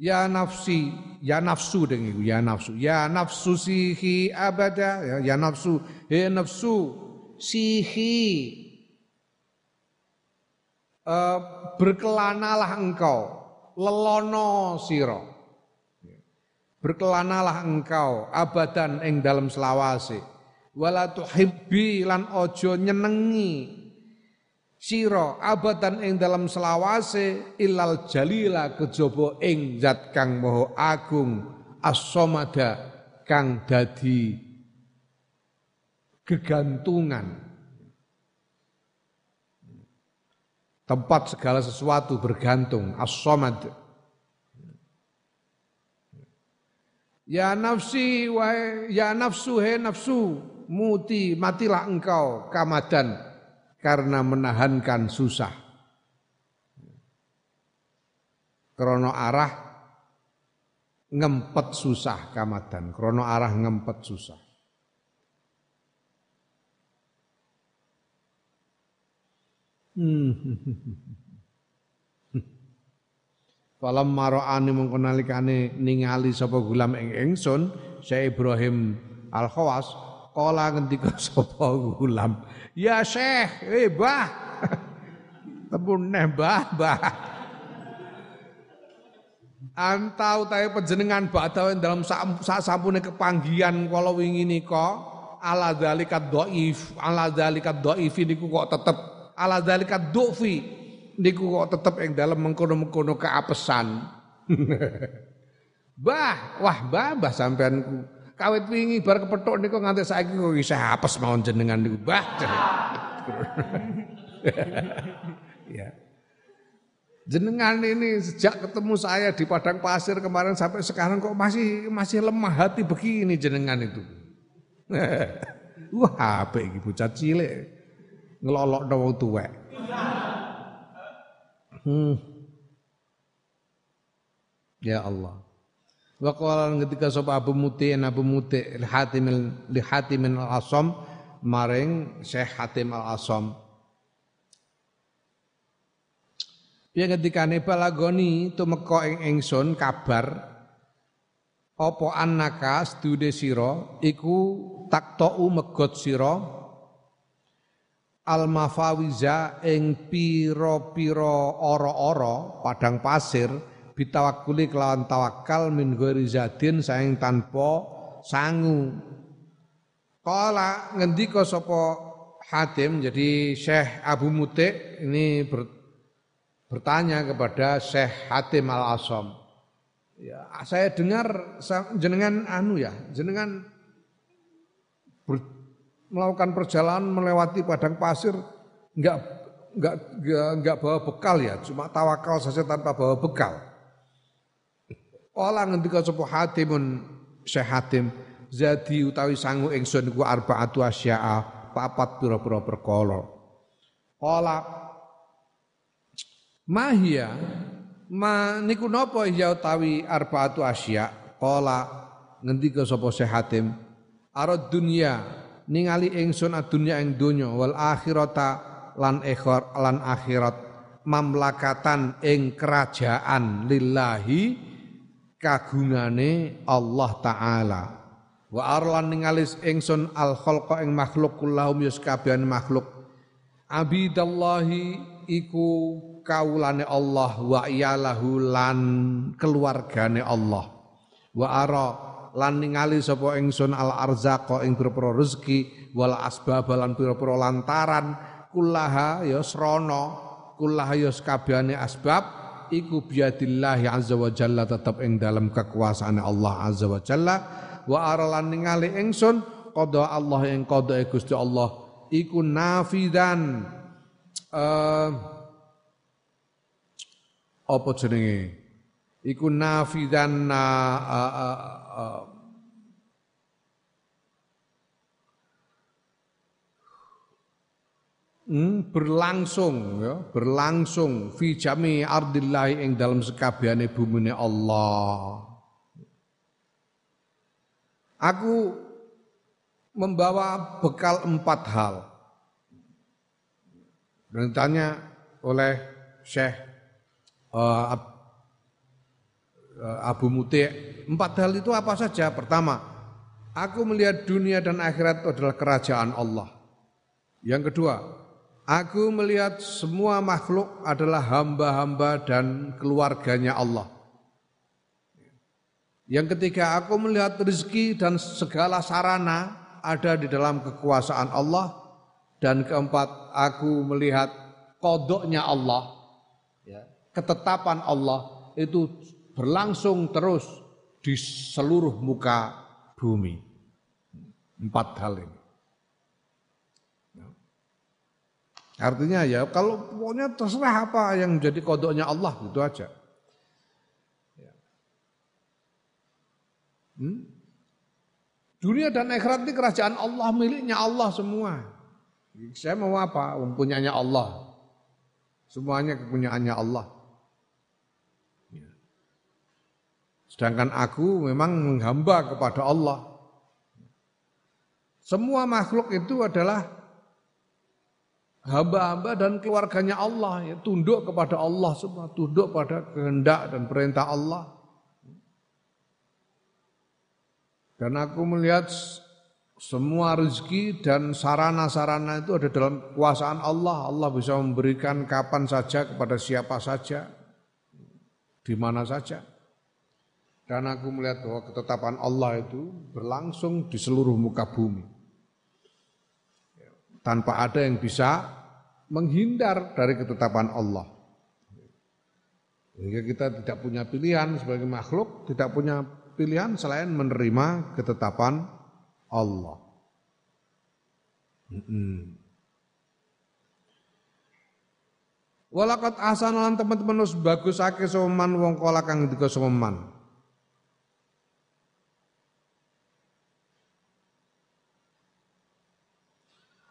Ya nafsi, ya nafsu dengan ya nafsu, ya nafsu sihi abada, ya, ya nafsu, he nafsu sihi. Uh, berkelanalah engkau, lelono siro. Berkelanalah engkau abadan ing dalam selawase. Wala tuhibbi lan ojo nyenengi siro abadan ing dalam selawase ilal jalila kejaba ing zat kang moho agung as kang dadi gegantungan tempat segala sesuatu bergantung as-samad Ya nafsi wa ya nafsu he nafsu muti matilah engkau kamadan karena menahankan susah. Krono arah ngempet susah kamadan, krono arah ngempet susah. Falam maro'ani mongko nalikane ningali sapa gulam ing ingsun Syekh Ibrahim Al Kala ngendika sapa gulam? Ya Syekh. Eh bah tembun neh bah bah Antau tae panjenengan badhe dalam sak sampune kepanggihan kala wingi nika ala dzalikat dhaif ala dzalikat dhaif niku kok tetep ala zalika du'fi niku kok tetep ing dalam mengkono-mengkono keapesan. bah, wah bah, bah sampean kawit wingi bar kepethuk niku nganti saiki kok isih apes mawon jenengan niku, Mbah. ya. Jenengan ini sejak ketemu saya di padang pasir kemarin sampai sekarang kok masih masih lemah hati begini jenengan itu. Wah, apik iki bocah cilik. Ngelolok wong tuwek. Hmm. Ya Allah. Wa qala ketika sapa Abu Muti Abu Muti li Hatim li Hatim al-Asam maring Syekh Hatim al-Asam Ya ketika ne balagoni tumeka ing ingsun kabar apa annaka stude sira iku taktau megot sira al mafawiza ing pira-pira ora-ora padang pasir bitawakuli kelawan tawakal min ghairi zadin saing tanpa sangu Kala ngendika sapa Hatim jadi Syekh Abu Mutik ini ber, bertanya kepada Syekh Hatim Al Asom. Ya, saya dengar jenengan anu ya, jenengan ber, melakukan perjalanan melewati padang pasir enggak enggak enggak bawa bekal ya, cuma tawakal saja tanpa bawa bekal. Ola ngendika sapa Hatimun Syekh Hatim zadi utawi sangu ingsun iku arbaatu asya'a papat pira-pira perkara. Ola Mahia ma niku napa ya utawi arbaatu asya qala ngendika sapa Syekh Hatim arad dunya ningali ingsun adunya ing donya wal akhirata lan ekhor lan akhirat mamlakatan ing kerajaan lillahi kagungane Allah taala. Wa arlan ningali ingsun al khalqa ing makhluk kullahum yus makhluk. Abidallahi iku kaulane Allah wa iyalahu lan keluargane Allah. Wa ara lan ningali sapa ingsun al arzaqa ing pira-pira rezeki wal asbab lan pira-pira lantaran kullaha ya srana kullaha ya kabehane asbab iku biadillah azza wa jalla tetep ing dalam kekuasaan Allah azza wa jalla. Wa ara lan ningali ingsun qada Allah ing qada Gusti Allah. Iku nafidan. Uh, apa jenenge? Iku nafidan na uh, uh, uh, Hmm, berlangsung ya, berlangsung fi jami ardillahi ing dalam sekabehane bumine Allah. Aku membawa bekal empat hal. Dan ditanya oleh Syekh uh, Abu Muti. Empat hal itu apa saja? Pertama, aku melihat dunia dan akhirat adalah kerajaan Allah. Yang kedua, aku melihat semua makhluk adalah hamba-hamba dan keluarganya Allah. Yang ketiga, aku melihat rezeki dan segala sarana ada di dalam kekuasaan Allah. Dan keempat, aku melihat kodoknya Allah ketetapan Allah itu berlangsung terus di seluruh muka bumi. Empat hal ini. Artinya ya kalau pokoknya terserah apa yang menjadi kodoknya Allah gitu aja. Ya. Hmm? Dunia dan akhirat ini kerajaan Allah miliknya Allah semua. Saya mau apa? Mempunyanya Allah. Semuanya kepunyaannya Allah. Sedangkan aku memang menghamba kepada Allah. Semua makhluk itu adalah hamba-hamba dan keluarganya Allah, ya, tunduk kepada Allah semua, tunduk pada kehendak dan perintah Allah. Dan aku melihat semua rezeki dan sarana-sarana itu ada dalam kekuasaan Allah. Allah bisa memberikan kapan saja kepada siapa saja, di mana saja. Dan aku melihat bahwa ketetapan Allah itu berlangsung di seluruh muka bumi. Tanpa ada yang bisa menghindar dari ketetapan Allah. Sehingga kita tidak punya pilihan sebagai makhluk, tidak punya pilihan selain menerima ketetapan Allah. Walakat asanalan teman-teman us bagus ake soman wong kola kang.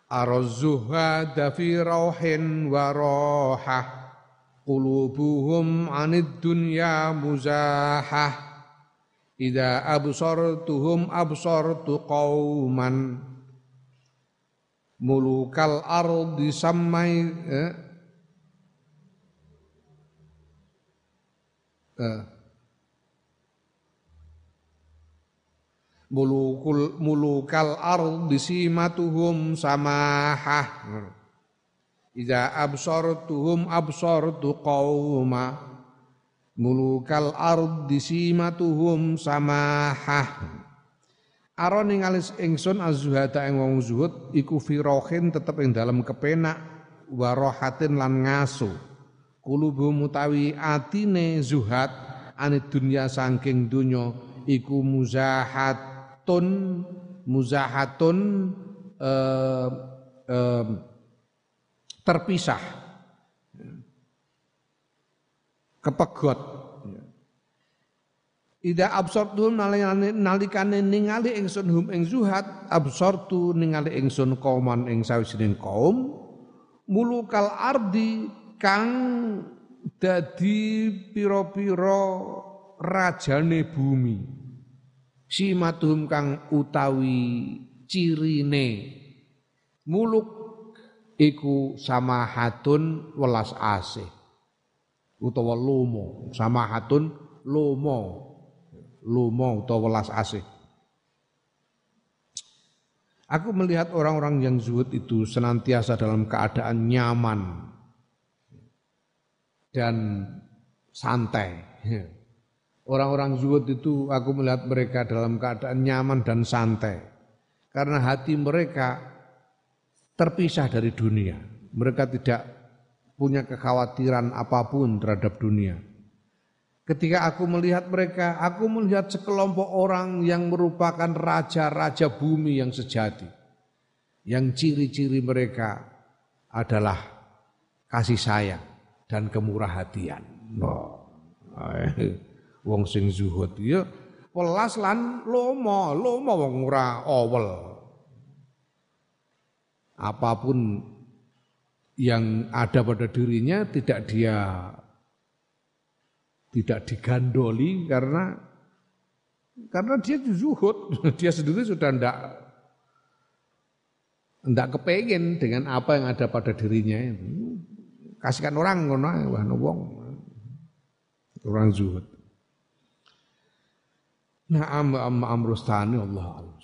Arzuha fi rauhin wa rohah. Qulubuhum anid dunya muzahah. Ida absartuhum absartu qauman. Mulukal ardi samai eh, eh, mulukul mulukal ardi simatuhum samahah. Iza absartuhum absartu qauma mulukal ardi simatuhum samahah. Aron alis ingsun azzuhata ing wong zuhud iku firohin tetep ing dalam kepenak warohatin lan ngaso. Kulubu mutawi atine zuhad anit dunya saking dunya iku muzahatun muzahatun eh, eh, terpisah. Kepegot. Ida absortu nalikane ningali ingsun hum ing zuhad absortu ningali ingsun kauman ing sawijining kaum mulukal ardi kang dadi pira-pira rajane bumi simatum kang utawi cirine muluk iku samahatun welas asih utawa lomo samahatun lomo lumo atau welas asih. Aku melihat orang-orang yang zuhud itu senantiasa dalam keadaan nyaman dan santai. Orang-orang zuhud itu aku melihat mereka dalam keadaan nyaman dan santai. Karena hati mereka terpisah dari dunia. Mereka tidak punya kekhawatiran apa pun terhadap dunia. Ketika aku melihat mereka, aku melihat sekelompok orang yang merupakan raja-raja bumi yang sejati. Yang ciri-ciri mereka adalah kasih sayang dan kemurah hatian. Oh. Wong sing zuhud ya welas lan lomo, lomo wong ora awel. Apa pun yang ada pada dirinya tidak dia tidak digandoli karena karena dia zuhud, dia sendiri sudah ndak ndak kepengen dengan apa yang ada pada dirinya. Kasihkan orang ngono wah wong orang zuhud. Nah am am amrustani Allah alus.